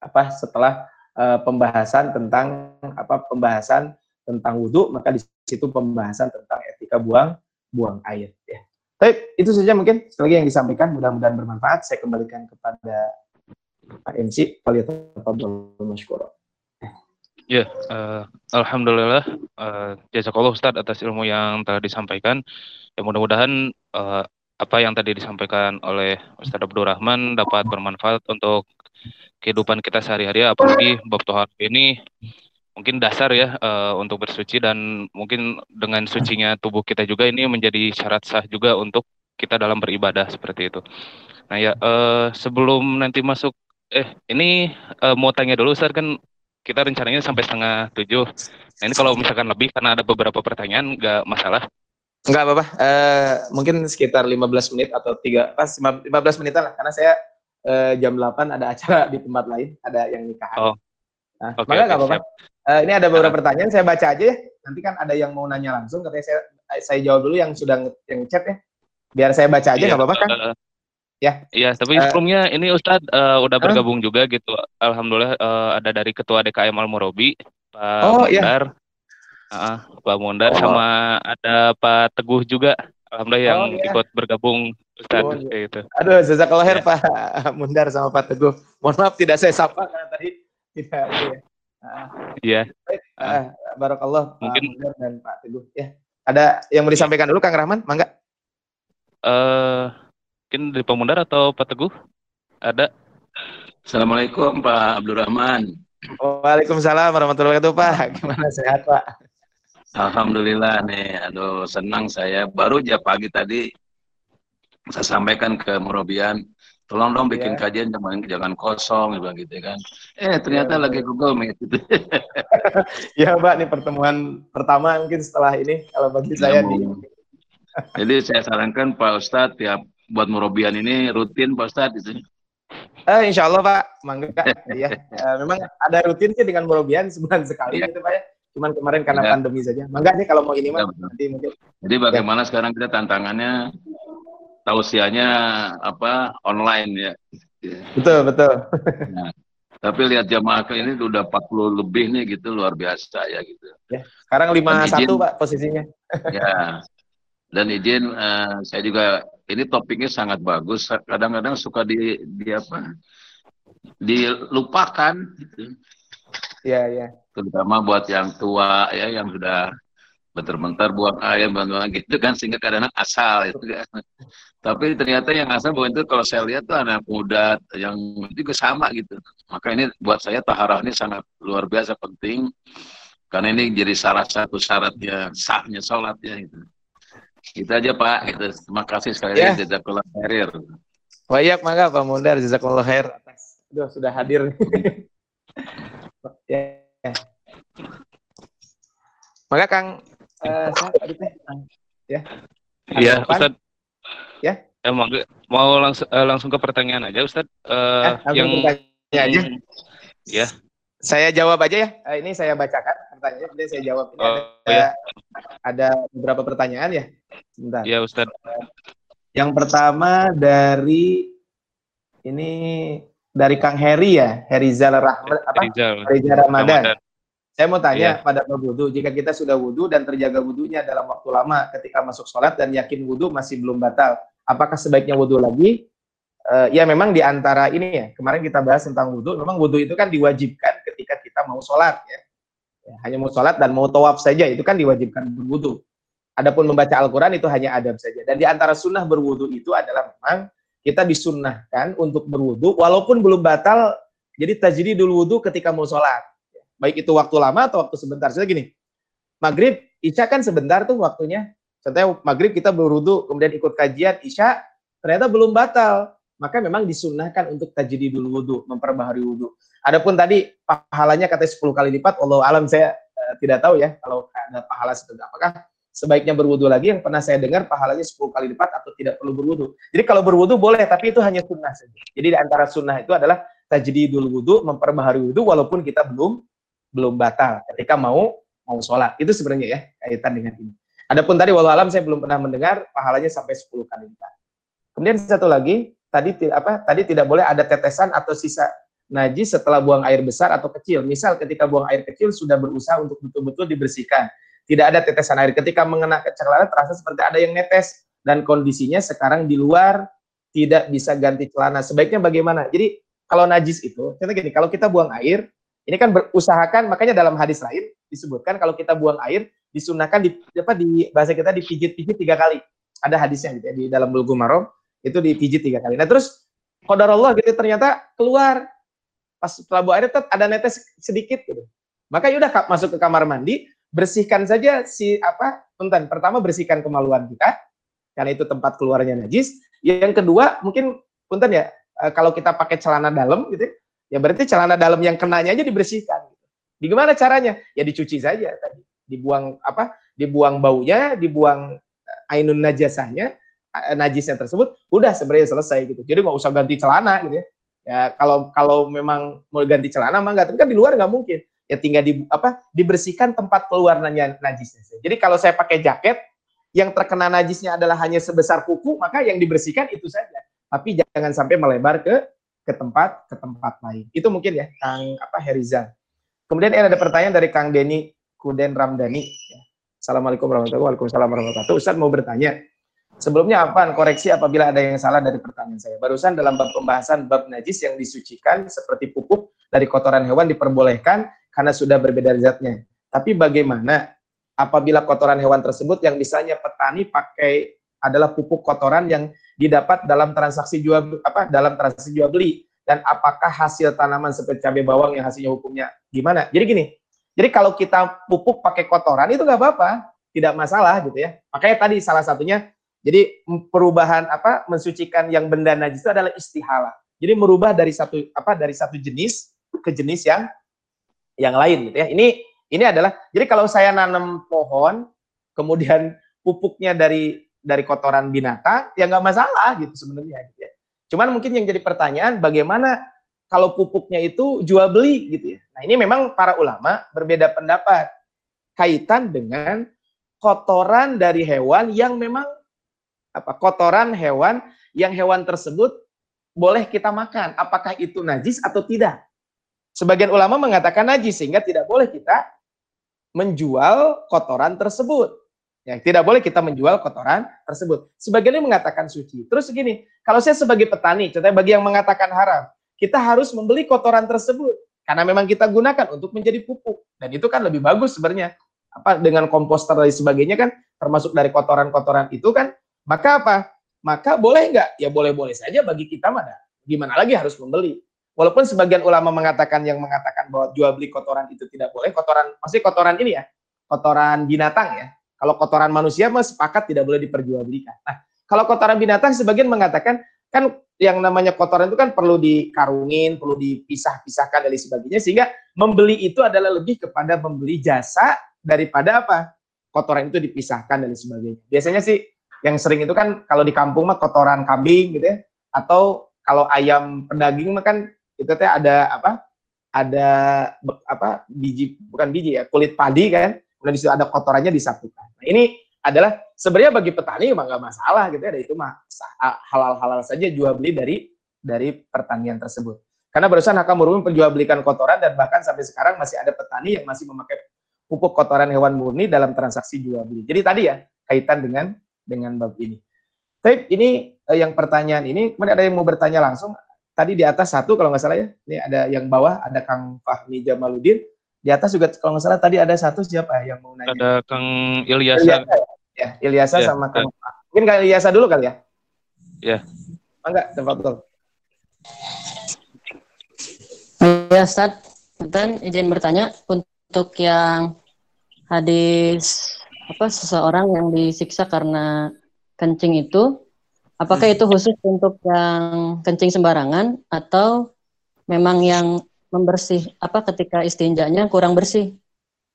apa setelah uh, pembahasan tentang apa pembahasan tentang wudhu maka di situ pembahasan tentang etika buang buang air ya Baik, itu saja mungkin sekali lagi yang disampaikan. Mudah-mudahan bermanfaat. Saya kembalikan kepada Pak MC. Ya, uh, alhamdulillah. Uh, jazakallah Ustaz atas ilmu yang telah disampaikan. Ya mudah-mudahan uh, apa yang tadi disampaikan oleh Ustadz Abdul Rahman dapat bermanfaat untuk kehidupan kita sehari-hari apalagi bab tohar ini mungkin dasar ya uh, untuk bersuci dan mungkin dengan sucinya tubuh kita juga ini menjadi syarat sah juga untuk kita dalam beribadah seperti itu. Nah ya uh, sebelum nanti masuk eh ini uh, mau tanya dulu Ustaz kan kita rencananya sampai setengah tujuh. Nah ini kalau misalkan lebih karena ada beberapa pertanyaan nggak masalah. Enggak apa-apa. Uh, mungkin sekitar 15 menit atau tiga pas 15 menitan lah karena saya uh, jam 8 ada acara di tempat lain, ada yang nikahan. Oh. Nah, okay, maka okay, apa-apa. Uh, ini ada beberapa uh. pertanyaan saya baca aja ya. Nanti kan ada yang mau nanya langsung katanya saya saya jawab dulu yang sudah yang chat ya. Biar saya baca aja iya, nggak iya, apa-apa kan? Uh, ya. Iya, tapi uh, sebelumnya ini Ustadz uh, udah bergabung uh, juga gitu. Alhamdulillah uh, ada dari Ketua DKM Al Murabi, Pak oh, Iya. Uh, Pak Mondar oh. sama ada Pak Teguh juga. Alhamdulillah yang oh, iya. ikut bergabung Ustaz oh, iya. itu. Aduh, jazakallah khair ya. Pak Mundar sama Pak Teguh. Mohon maaf tidak saya sapa karena tadi tidak ya. Iya. Baik, uh, barakallah Mungkin, Pak Mundar dan Pak Teguh. Ya. Ada yang mau disampaikan dulu Kang Rahman? Mangga. Eh, uh, mungkin dari Pak Mundar atau Pak Teguh? Ada. Assalamualaikum Pak Abdul Rahman. Waalaikumsalam warahmatullahi wabarakatuh Pak. [laughs] Gimana sehat Pak? Alhamdulillah nih, aduh senang saya. Baru aja pagi tadi saya sampaikan ke Murobian, tolong dong bikin yeah. kajian jangan jangan kosong bilang gitu kan. Eh ternyata yeah, lagi Google Meet gitu. [laughs] ya Mbak, ini pertemuan pertama mungkin setelah ini kalau bagi saya nih. Jadi saya sarankan Pak Ustadz tiap buat Murobian ini rutin Pak Ustadz itu. Eh, insya Allah Pak, mangga [laughs] ya. Uh, memang ada rutin sih dengan Murobian sebulan sekali yeah. gitu Pak ya Cuman kemarin karena ya. pandemi saja. Mangga nih kalau mau ini mah nanti mungkin. Jadi bagaimana ya. sekarang kita tantangannya tausiahnya apa online ya. Betul, betul. Nah, tapi lihat jamaah ke ini udah 40 lebih nih gitu luar biasa ya gitu. Ya, sekarang 51 Pak posisinya. [laughs] ya. Dan izin uh, saya juga ini topiknya sangat bagus. Kadang-kadang suka di, di apa? dilupakan gitu. Iya, iya terutama buat yang tua ya yang sudah bentar-bentar buang air buang gitu kan sehingga kadang asal itu kan. Tapi ternyata yang asal bukan itu kalau saya lihat tuh anak muda yang juga sama gitu. Maka ini buat saya taharah ini sangat luar biasa penting karena ini jadi salah satu syaratnya sahnya sholat ya itu. Itu aja Pak. Itu. Terima kasih sekali ya. lagi jazakallah khair. Wayak maka Pak Mundar jazakallah khair atas sudah hadir. [laughs] ya. Ya. Maka Kang uh, ya. Iya, Ustaz. Ya. Emang mau langsung uh, langsung ke pertanyaan aja Ustaz. Uh, eh, yang aja. Ya. Saya jawab aja ya. Uh, ini saya bacakan pertanyaannya, kemudian saya jawab. Ini oh, ada, ya. ada beberapa pertanyaan ya. Sebentar. Ya, Ustaz. Yang pertama dari ini dari Kang Heri ya, Herizal Rahmat apa? Herizal Ramadan. Ramadan. Saya mau tanya yeah. pada wudhu, jika kita sudah wudhu dan terjaga wudhunya dalam waktu lama ketika masuk sholat dan yakin wudhu masih belum batal, apakah sebaiknya wudhu lagi? Uh, ya memang di antara ini ya, kemarin kita bahas tentang wudhu, memang wudhu itu kan diwajibkan ketika kita mau sholat ya. ya hanya mau sholat dan mau tawaf saja, itu kan diwajibkan berwudhu. Adapun membaca Al-Quran itu hanya adab saja. Dan di antara sunnah berwudhu itu adalah memang kita disunnahkan untuk berwudu walaupun belum batal jadi tajdidul wudu ketika mau sholat. Baik itu waktu lama atau waktu sebentar. Saya gini maghrib isya kan sebentar tuh waktunya. Contohnya maghrib kita berwudu kemudian ikut kajian isya ternyata belum batal. Maka memang disunnahkan untuk tajdidul wudu memperbaharui wudu. Adapun tadi pahalanya katanya 10 kali lipat Allah alam saya uh, tidak tahu ya kalau ada pahala seperti apakah sebaiknya berwudu lagi yang pernah saya dengar pahalanya 10 kali lipat atau tidak perlu berwudu. Jadi kalau berwudu boleh tapi itu hanya sunnah saja. Jadi di antara sunnah itu adalah tajdidul wudu, memperbaharui wudu walaupun kita belum belum batal ketika mau mau sholat. Itu sebenarnya ya kaitan dengan ini. Adapun tadi walau alam saya belum pernah mendengar pahalanya sampai 10 kali lipat. Kemudian satu lagi tadi apa tadi tidak boleh ada tetesan atau sisa najis setelah buang air besar atau kecil. Misal ketika buang air kecil sudah berusaha untuk betul-betul dibersihkan tidak ada tetesan air. Ketika mengenai celana terasa seperti ada yang netes dan kondisinya sekarang di luar tidak bisa ganti celana. Sebaiknya bagaimana? Jadi kalau najis itu, contoh gini, kalau kita buang air, ini kan berusahakan, makanya dalam hadis lain disebutkan kalau kita buang air disunahkan di apa di bahasa kita dipijit-pijit tiga kali. ada hadisnya gitu ya, di dalam Bulughul Maram itu dipijit tiga kali. Nah terus Allah gitu ternyata keluar pas setelah buang air ada netes sedikit gitu. Maka yaudah masuk ke kamar mandi, bersihkan saja si apa punten. Pertama bersihkan kemaluan kita karena itu tempat keluarnya najis. Yang kedua mungkin punten ya eh, kalau kita pakai celana dalam gitu ya berarti celana dalam yang kenanya aja dibersihkan. Gitu. Di gimana caranya? Ya dicuci saja tadi. Dibuang apa? Dibuang baunya, dibuang eh, ainun najasahnya, eh, najisnya tersebut, udah sebenarnya selesai gitu. Jadi nggak usah ganti celana gitu ya. Ya kalau kalau memang mau ganti celana mah nggak, tapi kan di luar nggak mungkin. Ya tinggal di apa? Dibersihkan tempat keluarnya najisnya. Jadi kalau saya pakai jaket, yang terkena najisnya adalah hanya sebesar kuku, maka yang dibersihkan itu saja. Tapi jangan sampai melebar ke ke tempat ke tempat lain. Itu mungkin ya, Kang apa Herizal. Kemudian ada pertanyaan dari Kang Deni Kuden Ramdhani. Assalamualaikum warahmatullahi wabarakatuh. Ustaz mau bertanya. Sebelumnya apa koreksi apabila ada yang salah dari pertanyaan saya. Barusan dalam bab pembahasan bab najis yang disucikan seperti pupuk dari kotoran hewan diperbolehkan karena sudah berbeda zatnya. Tapi bagaimana apabila kotoran hewan tersebut yang misalnya petani pakai adalah pupuk kotoran yang didapat dalam transaksi jual apa dalam transaksi jual beli dan apakah hasil tanaman seperti cabai bawang yang hasilnya hukumnya gimana? Jadi gini, jadi kalau kita pupuk pakai kotoran itu nggak apa-apa, tidak masalah gitu ya. Makanya tadi salah satunya jadi perubahan apa mensucikan yang benda najis itu adalah istihala. Jadi merubah dari satu apa dari satu jenis ke jenis yang yang lain gitu ya. Ini ini adalah jadi kalau saya nanam pohon, kemudian pupuknya dari dari kotoran binatang, ya nggak masalah gitu sebenarnya. Gitu ya. Cuman mungkin yang jadi pertanyaan, bagaimana kalau pupuknya itu jual beli gitu ya. Nah ini memang para ulama berbeda pendapat kaitan dengan kotoran dari hewan yang memang apa kotoran hewan yang hewan tersebut boleh kita makan. Apakah itu najis atau tidak? Sebagian ulama mengatakan najis sehingga tidak boleh kita menjual kotoran tersebut. Ya, tidak boleh kita menjual kotoran tersebut. Sebagian mengatakan suci. Terus begini, kalau saya sebagai petani, contohnya bagi yang mengatakan haram, kita harus membeli kotoran tersebut karena memang kita gunakan untuk menjadi pupuk dan itu kan lebih bagus sebenarnya. Apa dengan komposter dan sebagainya kan termasuk dari kotoran-kotoran itu kan, maka apa? Maka boleh nggak? Ya boleh-boleh saja bagi kita mana. Gimana lagi harus membeli? Walaupun sebagian ulama mengatakan yang mengatakan bahwa jual beli kotoran itu tidak boleh, kotoran masih kotoran ini ya, kotoran binatang ya. Kalau kotoran manusia mah sepakat tidak boleh diperjualbelikan. Nah, kalau kotoran binatang sebagian mengatakan kan yang namanya kotoran itu kan perlu dikarungin, perlu dipisah-pisahkan dan sebagainya sehingga membeli itu adalah lebih kepada membeli jasa daripada apa? Kotoran itu dipisahkan dan sebagainya. Biasanya sih yang sering itu kan kalau di kampung mah kotoran kambing gitu ya atau kalau ayam pedaging mah kan itu teh ada apa? Ada apa? Biji bukan biji ya, kulit padi kan. Kemudian di situ ada kotorannya disatukan. Nah, ini adalah sebenarnya bagi petani emang nggak masalah gitu ya, itu mah halal-halal saja jual beli dari dari pertanian tersebut. Karena barusan akan Murni belikan kotoran dan bahkan sampai sekarang masih ada petani yang masih memakai pupuk kotoran hewan murni dalam transaksi jual beli. Jadi tadi ya kaitan dengan dengan bab ini. Tapi ini eh, yang pertanyaan ini, kemudian ada yang mau bertanya langsung tadi di atas satu kalau nggak salah ya. Ini ada yang bawah ada Kang Fahmi Jamaludin. Di atas juga kalau nggak salah tadi ada satu siapa ya yang mau nanya? Ada Kang Ilyasa. Ya, Ilyasa ya, sama Kang. Ya. Mungkin Kang Ilyasa dulu kali ya? Ya. Enggak, tempat betul. Ya, Ustaz. Dan izin bertanya untuk yang hadis apa seseorang yang disiksa karena kencing itu Apakah itu khusus untuk yang kencing sembarangan atau memang yang membersih apa ketika istinjanya kurang bersih?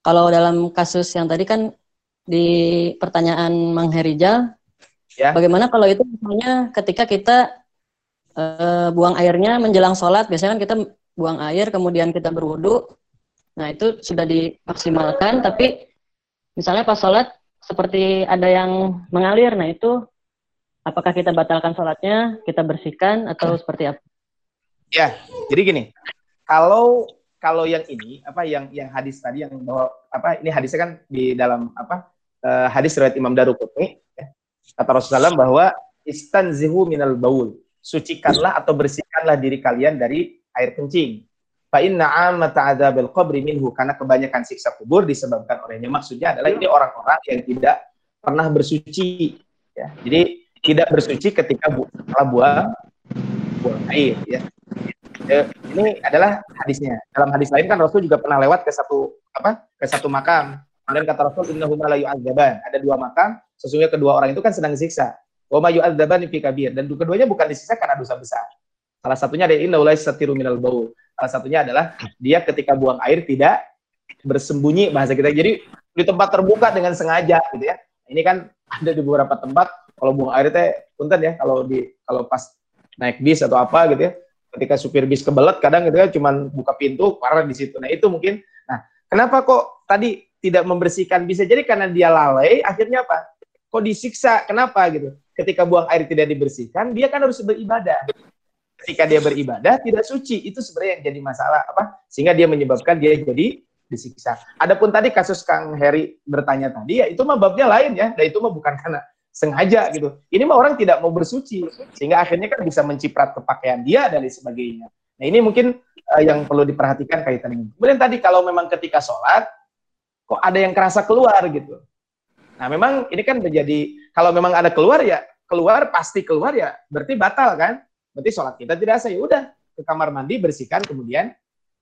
Kalau dalam kasus yang tadi kan di pertanyaan Mang Herijal, ya. bagaimana kalau itu misalnya ketika kita uh, buang airnya menjelang sholat, biasanya kan kita buang air kemudian kita berwudu, nah itu sudah dimaksimalkan, tapi misalnya pas sholat seperti ada yang mengalir, nah itu apakah kita batalkan sholatnya, kita bersihkan atau seperti apa? Ya, jadi gini, kalau kalau yang ini apa yang yang hadis tadi yang bahwa apa ini hadisnya kan di dalam apa uh, hadis riwayat Imam Daruqutni ya, kata Rasulullah bahwa istanzihu minal baul. Sucikanlah atau bersihkanlah diri kalian dari air kencing. Fa inna amata adzabil qabri minhu. Karena kebanyakan siksa kubur disebabkan olehnya. Maksudnya adalah ini orang-orang yang tidak pernah bersuci Ya. Jadi tidak bersuci ketika bu setelah buang air ya. ya. Ini adalah hadisnya. Dalam hadis lain kan Rasul juga pernah lewat ke satu apa? ke satu makam. Kemudian kata Rasul la yu'adzaban. Ada dua makam, sesungguhnya kedua orang itu kan sedang disiksa. Wa ma yu'adzaban fi kabir dan keduanya bukan disiksa karena dosa besar. Salah satunya ada inna ulai satiru minal bau. Salah satunya adalah dia ketika buang air tidak bersembunyi bahasa kita. Jadi di tempat terbuka dengan sengaja gitu ya. Ini kan ada di beberapa tempat kalau buang air teh punten ya. Kalau di kalau pas naik bis atau apa gitu ya. Ketika supir bis kebelet kadang gitu ya cuman buka pintu parah di situ. Nah itu mungkin. Nah kenapa kok tadi tidak membersihkan bisa? Jadi karena dia lalai akhirnya apa? Kok disiksa? Kenapa gitu? Ketika buang air tidak dibersihkan dia kan harus beribadah. Ketika dia beribadah tidak suci. Itu sebenarnya yang jadi masalah apa? Sehingga dia menyebabkan dia jadi disiksa. Adapun tadi kasus Kang Heri bertanya tadi ya itu mah babnya lain ya, dan itu mah bukan karena sengaja gitu. Ini mah orang tidak mau bersuci sehingga akhirnya kan bisa menciprat ke pakaian dia dan lain sebagainya. Nah ini mungkin uh, yang perlu diperhatikan kaitan ini. Kemudian tadi kalau memang ketika sholat kok ada yang kerasa keluar gitu. Nah memang ini kan menjadi kalau memang ada keluar ya keluar pasti keluar ya berarti batal kan. Berarti sholat kita tidak sah ya udah ke kamar mandi bersihkan kemudian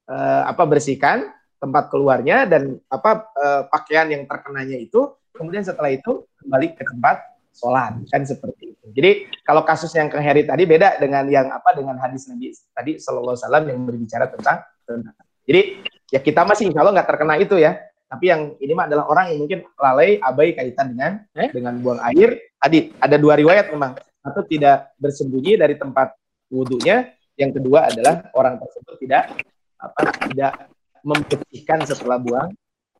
uh, apa bersihkan tempat keluarnya dan apa uh, pakaian yang terkenanya itu kemudian setelah itu kembali ke tempat sholat kan seperti itu. Jadi kalau kasus yang ke Heri tadi beda dengan yang apa dengan hadis Nabi tadi Shallallahu Alaihi Wasallam yang berbicara tentang tentang. Jadi ya kita masih insya Allah nggak terkena itu ya. Tapi yang ini mah adalah orang yang mungkin lalai abai kaitan dengan eh? dengan buang air. Tadi ada dua riwayat memang. Satu tidak bersembunyi dari tempat wudhunya. Yang kedua adalah orang tersebut tidak apa tidak membersihkan setelah buang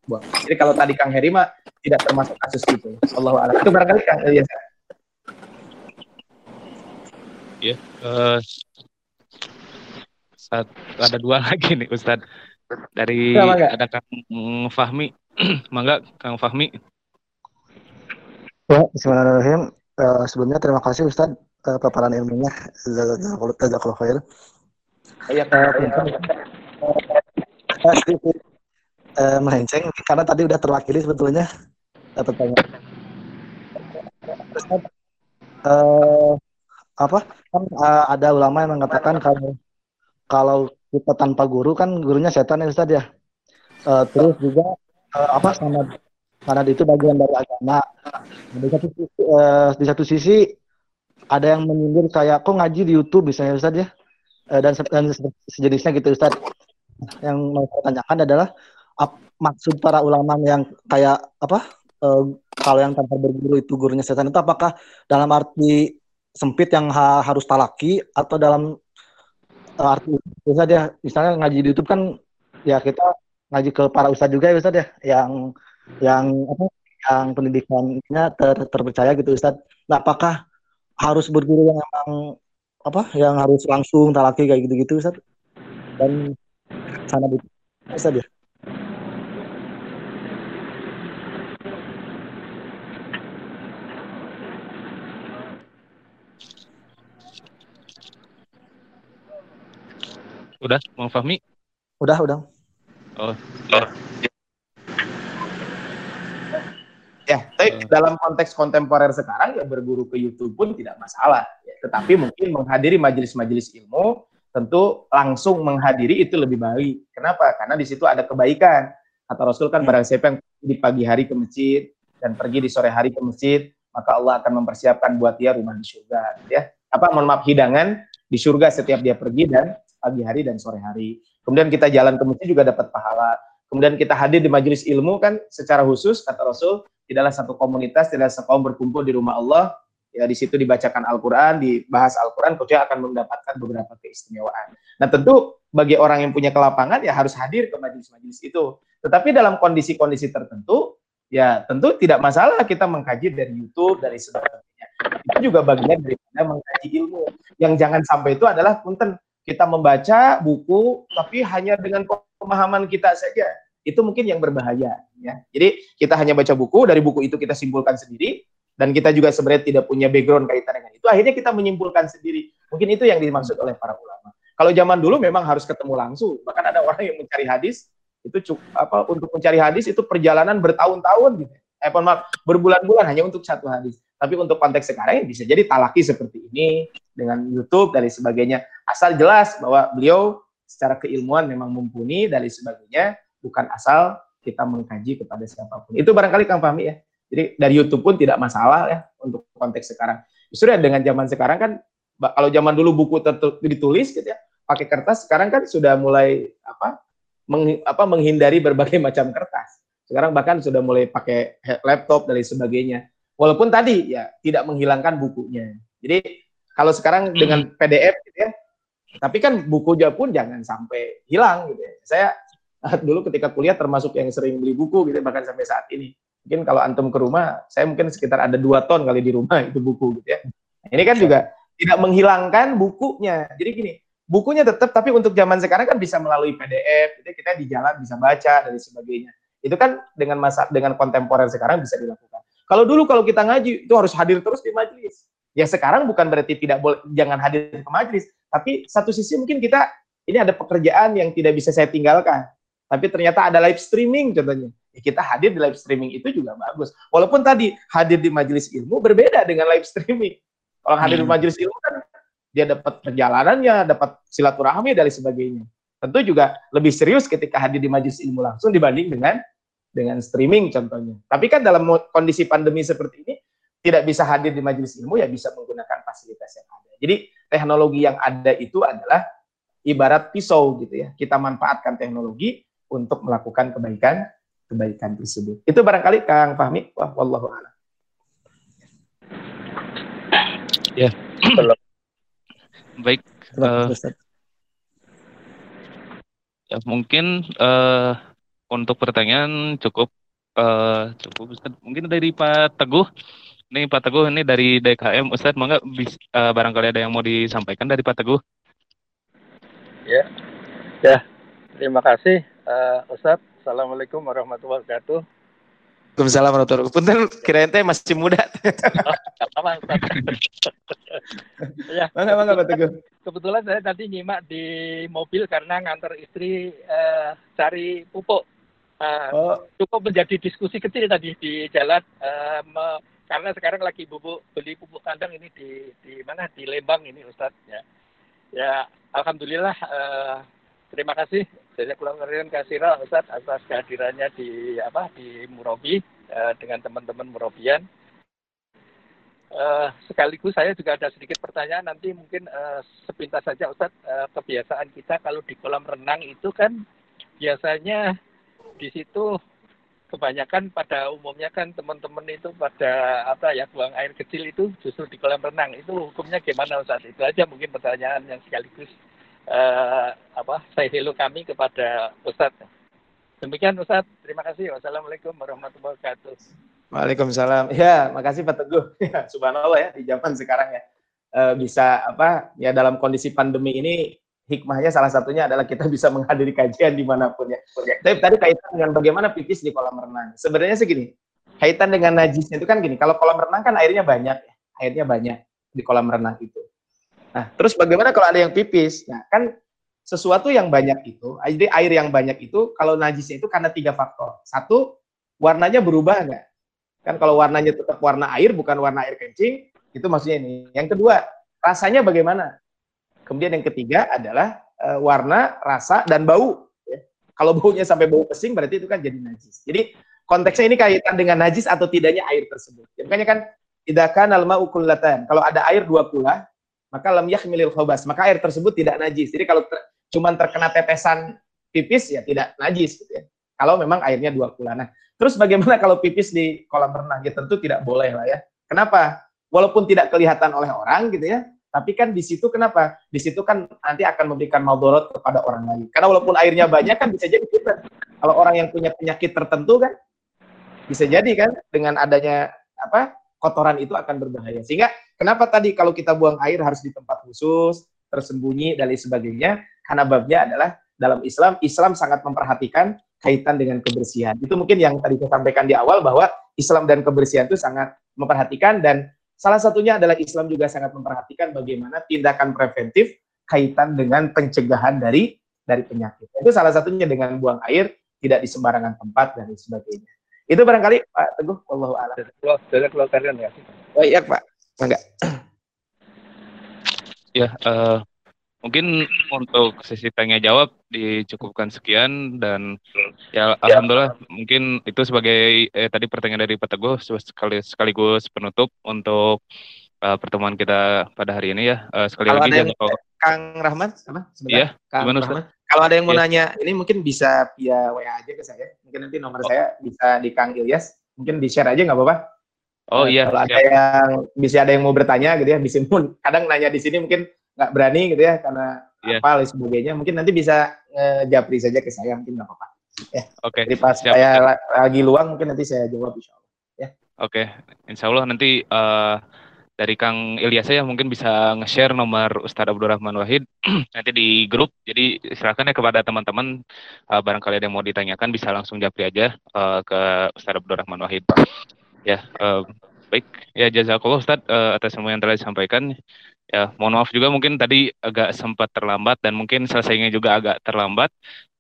buang. Jadi kalau tadi Kang Heri mah tidak termasuk kasus itu. Allah alam. Itu barangkali Kang Elias. Ya, uh, saat ada dua [laughs] lagi nih Ustad dari ya, ada Kang Fahmi, [clears throat] mangga Kang Fahmi. Ya, Bismillahirrahmanirrahim. Uh, sebelumnya terima kasih Ustad uh, paparan ilmunya. Jazakallahu khair. Iya, sedikit uh, melenceng karena tadi udah terwakili sebetulnya pertanyaan. Uh, apa kan uh, ada ulama yang mengatakan kalau kalau kita tanpa guru kan gurunya setan ya Ustaz ya. Uh, terus juga uh, apa sama karena itu bagian dari agama. Di satu, uh, di satu sisi ada yang menyindir saya kok ngaji di YouTube misalnya Ustaz ya. Uh, dan, dan sejenisnya gitu Ustaz. Yang mau saya tanyakan adalah ap, maksud para ulama yang kayak apa uh, kalau yang tanpa berguru itu gurunya setan itu apakah dalam arti sempit yang ha harus talaki atau dalam uh, arti bisa dia misalnya ngaji di YouTube kan ya kita ngaji ke para ustadz juga ya ustadz ya yang yang apa yang pendidikannya ter, terpercaya gitu ustadz nah apakah harus berguru yang memang apa yang harus langsung talaki kayak gitu gitu ustadz dan sana itu ustadz ya Udah, Bang Fahmi? Udah, udah. Oh, ya. Ya, tapi uh. dalam konteks kontemporer sekarang ya berguru ke YouTube pun tidak masalah. Ya. Tetapi mungkin menghadiri majelis-majelis ilmu tentu langsung menghadiri itu lebih baik. Kenapa? Karena di situ ada kebaikan. Kata Rasul kan hmm. barang siapa yang di pagi hari ke masjid dan pergi di sore hari ke masjid, maka Allah akan mempersiapkan buat dia rumah di surga. Ya, apa? Mohon maaf hidangan di surga setiap dia pergi dan pagi hari dan sore hari. Kemudian kita jalan ke masjid juga dapat pahala. Kemudian kita hadir di majelis ilmu kan secara khusus kata Rasul tidaklah satu komunitas, tidak sekaum berkumpul di rumah Allah. Ya di situ dibacakan Al-Qur'an, dibahas Al-Qur'an, kecuali akan mendapatkan beberapa keistimewaan. Nah, tentu bagi orang yang punya kelapangan ya harus hadir ke majelis-majelis itu. Tetapi dalam kondisi-kondisi tertentu ya tentu tidak masalah kita mengkaji dari YouTube, dari sebagainya. Itu juga bagian daripada mengkaji ilmu. Yang jangan sampai itu adalah punten kita membaca buku tapi hanya dengan pemahaman kita saja. Itu mungkin yang berbahaya ya. Jadi kita hanya baca buku dari buku itu kita simpulkan sendiri dan kita juga sebenarnya tidak punya background kaitan dengan itu. Akhirnya kita menyimpulkan sendiri. Mungkin itu yang dimaksud oleh para ulama. Kalau zaman dulu memang harus ketemu langsung. Bahkan ada orang yang mencari hadis itu cukup apa untuk mencari hadis itu perjalanan bertahun-tahun gitu. Eh maaf berbulan-bulan hanya untuk satu hadis Tapi untuk konteks sekarang ya bisa jadi talaki seperti ini dengan YouTube dan sebagainya. Asal jelas bahwa beliau secara keilmuan memang mumpuni dan sebagainya, bukan asal kita mengkaji kepada siapa pun. Itu barangkali Kang Fahmi ya. Jadi dari YouTube pun tidak masalah ya untuk konteks sekarang. Justru ya dengan zaman sekarang kan kalau zaman dulu buku ditulis gitu ya, pakai kertas, sekarang kan sudah mulai apa, meng, apa menghindari berbagai [laughs] macam kertas. Sekarang bahkan sudah mulai pakai laptop dan sebagainya. Walaupun tadi ya tidak menghilangkan bukunya. Jadi kalau sekarang dengan hmm. PDF gitu ya, tapi kan bukunya pun jangan sampai hilang gitu ya. Saya dulu ketika kuliah termasuk yang sering beli buku gitu bahkan sampai saat ini. Mungkin kalau antum ke rumah, saya mungkin sekitar ada dua ton kali di rumah itu buku gitu ya. Ini kan juga tidak menghilangkan bukunya. Jadi gini, bukunya tetap tapi untuk zaman sekarang kan bisa melalui PDF, jadi kita di jalan bisa baca dan sebagainya. Itu kan dengan masa dengan kontemporer sekarang bisa dilakukan. Kalau dulu kalau kita ngaji itu harus hadir terus di majelis. Ya sekarang bukan berarti tidak boleh jangan hadir ke majelis, tapi satu sisi mungkin kita ini ada pekerjaan yang tidak bisa saya tinggalkan. Tapi ternyata ada live streaming contohnya. Ya, kita hadir di live streaming itu juga bagus. Walaupun tadi hadir di majelis ilmu berbeda dengan live streaming. Kalau hadir di hmm. majelis ilmu kan dia dapat perjalanannya, dapat silaturahmi dan sebagainya. Tentu juga lebih serius ketika hadir di majelis ilmu langsung dibanding dengan dengan streaming contohnya. Tapi kan dalam kondisi pandemi seperti ini tidak bisa hadir di majelis ilmu ya bisa menggunakan fasilitas yang ada. Jadi teknologi yang ada itu adalah ibarat pisau gitu ya. Kita manfaatkan teknologi untuk melakukan kebaikan kebaikan tersebut. Itu barangkali Kang Fahmi, wah wallahu a'lam. Ya. Baik. Uh, ya mungkin uh, untuk pertanyaan cukup uh, cukup Ustaz. Mungkin dari Pak Teguh. Ini Pak Teguh ini dari DKM Ustaz, mangga uh, barangkali ada yang mau disampaikan dari Pak Teguh. Ya. Ya. Terima kasih uh, Ustaz. Assalamualaikum warahmatullahi wabarakatuh. Waalaikumsalam warahmatullahi wabarakatuh. Punten kirain teh masih muda. apa [laughs] ya. Bangga bangga Pak Teguh. Kebetulan saya tadi nyimak di mobil karena ngantar istri uh, cari pupuk. Uh, oh. Cukup menjadi diskusi kecil tadi di jalan uh, me, karena sekarang lagi bubuk beli pupuk kandang ini di di mana di Lembang ini Ustadz ya. Ya alhamdulillah uh, terima kasih saya keluarkan Kasira Ustaz atas kehadirannya di apa di Murabi uh, dengan teman-teman Murabian. Uh, sekaligus saya juga ada sedikit pertanyaan nanti mungkin uh, sepintas saja Ustaz uh, kebiasaan kita kalau di kolam renang itu kan biasanya di situ kebanyakan pada umumnya kan teman-teman itu pada apa ya buang air kecil itu justru di kolam renang itu hukumnya gimana Ustaz itu aja mungkin pertanyaan yang sekaligus uh, apa saya hello kami kepada Ustadz. Demikian Ustadz, terima kasih. Wassalamualaikum warahmatullahi wabarakatuh. Waalaikumsalam. Ya, makasih Pak Teguh. [laughs] Ya, subhanallah ya di zaman sekarang ya e, bisa apa ya dalam kondisi pandemi ini hikmahnya salah satunya adalah kita bisa menghadiri kajian di mana pun ya. Tapi tadi kaitan dengan bagaimana pipis di kolam renang. Sebenarnya segini, kaitan dengan najisnya itu kan gini. Kalau kolam renang kan airnya banyak, ya. airnya banyak di kolam renang itu. Nah, terus bagaimana kalau ada yang pipis? Nah, kan sesuatu yang banyak itu, jadi air yang banyak itu, kalau najisnya itu karena tiga faktor. Satu, warnanya berubah nggak? Kan kalau warnanya tetap warna air, bukan warna air kencing, itu maksudnya ini. Yang kedua, rasanya bagaimana? Kemudian yang ketiga adalah e, warna, rasa, dan bau. Ya. Kalau baunya sampai bau pesing, berarti itu kan jadi najis. Jadi konteksnya ini kaitan dengan najis atau tidaknya air tersebut. Ya, makanya kan tidak kan alma ukullatan. Kalau ada air dua kula, maka lam yahmilil khobas, maka air tersebut tidak najis. Jadi kalau ter, cuman terkena tetesan pipis ya tidak najis gitu ya. Kalau memang airnya dua kula. Nah, terus bagaimana kalau pipis di kolam renang? Ya tentu tidak boleh lah ya. Kenapa? Walaupun tidak kelihatan oleh orang gitu ya, tapi kan di situ kenapa? Di situ kan nanti akan memberikan maldorot kepada orang lain. Karena walaupun airnya banyak kan bisa jadi kita. Kalau orang yang punya penyakit tertentu kan bisa jadi kan dengan adanya apa kotoran itu akan berbahaya. Sehingga Kenapa tadi kalau kita buang air harus di tempat khusus, tersembunyi dan lain sebagainya? Karena babnya adalah dalam Islam, Islam sangat memperhatikan kaitan dengan kebersihan. Itu mungkin yang tadi saya sampaikan di awal bahwa Islam dan kebersihan itu sangat memperhatikan dan salah satunya adalah Islam juga sangat memperhatikan bagaimana tindakan preventif kaitan dengan pencegahan dari dari penyakit. Itu salah satunya dengan buang air tidak di sembarangan tempat dan sebagainya. Itu barangkali Pak Teguh, Allahu a'lam. Dari keluar ya. Oh iya Pak, enggak. Ya, uh, mungkin untuk sesi tanya jawab dicukupkan sekian dan ya, ya. alhamdulillah mungkin itu sebagai eh, tadi pertanyaan dari Pak Teguh sekali sekaligus penutup untuk uh, pertemuan kita pada hari ini ya. Uh, sekali Kalau lagi ada yang, kalau... Kang Rahman apa? Sebentar. Iya, Kang Rahman. Kalau ada yang mau ya. nanya, ini mungkin bisa via WA aja ke saya. Mungkin nanti nomor oh. saya bisa di Kang Ilyas. Mungkin di share aja nggak apa-apa. Oh iya. Kalau ada yang bisa ada yang mau bertanya gitu ya, bisa pun [laughs] kadang nanya di sini mungkin nggak berani gitu ya karena yeah. apa dan sebagainya. Mungkin nanti bisa ngejapri saja ke saya mungkin nggak apa-apa. Ya. Oke. Okay. Jadi pas Siap. saya lagi luang mungkin nanti saya jawab insya Allah. Ya. Oke, okay. insya Allah nanti uh, dari Kang Ilyas ya mungkin bisa nge-share nomor Ustadz Abdurrahman Wahid [clears throat] nanti di grup. Jadi silakan ya kepada teman-teman uh, barangkali ada yang mau ditanyakan bisa langsung japri aja uh, ke Ustadz Abdurrahman Wahid. Ya, uh, baik. Ya jazakallah Ustadz uh, atas semua yang telah disampaikan. Ya, mohon maaf juga mungkin tadi agak sempat terlambat dan mungkin selesainya juga agak terlambat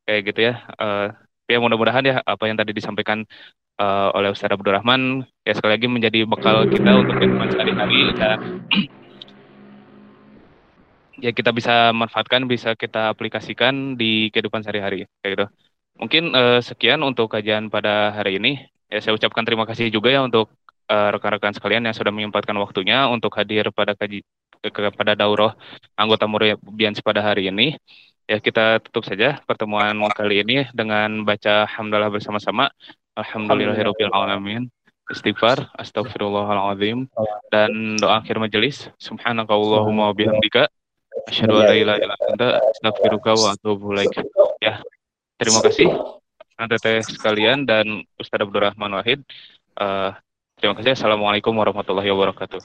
kayak gitu ya. Uh, ya mudah-mudahan ya apa yang tadi disampaikan uh, oleh Ustaz Abdurrahman ya sekali lagi menjadi bekal kita untuk kehidupan sehari-hari dan ya kita bisa manfaatkan, bisa kita aplikasikan di kehidupan sehari-hari kayak gitu. Mungkin uh, sekian untuk kajian pada hari ini. Ya saya ucapkan terima kasih juga ya untuk rekan-rekan uh, sekalian yang sudah menyempatkan waktunya untuk hadir pada kaji kepada daurah anggota Murabians pada hari ini. Ya kita tutup saja pertemuan kali ini dengan baca hamdalah bersama-sama. Alhamdulillahirabbil alamin. Istighfar, astagfirullahalazim dan doa akhir majelis. Subhanakallahumma wa bihamdika asyhadu an la ilaha illa anta astaghfiruka wa atubu ilaik. Ya. Terima kasih anda teh sekalian dan Ustaz Abdurrahman Wahid. Uh, terima kasih. Assalamualaikum warahmatullahi wabarakatuh.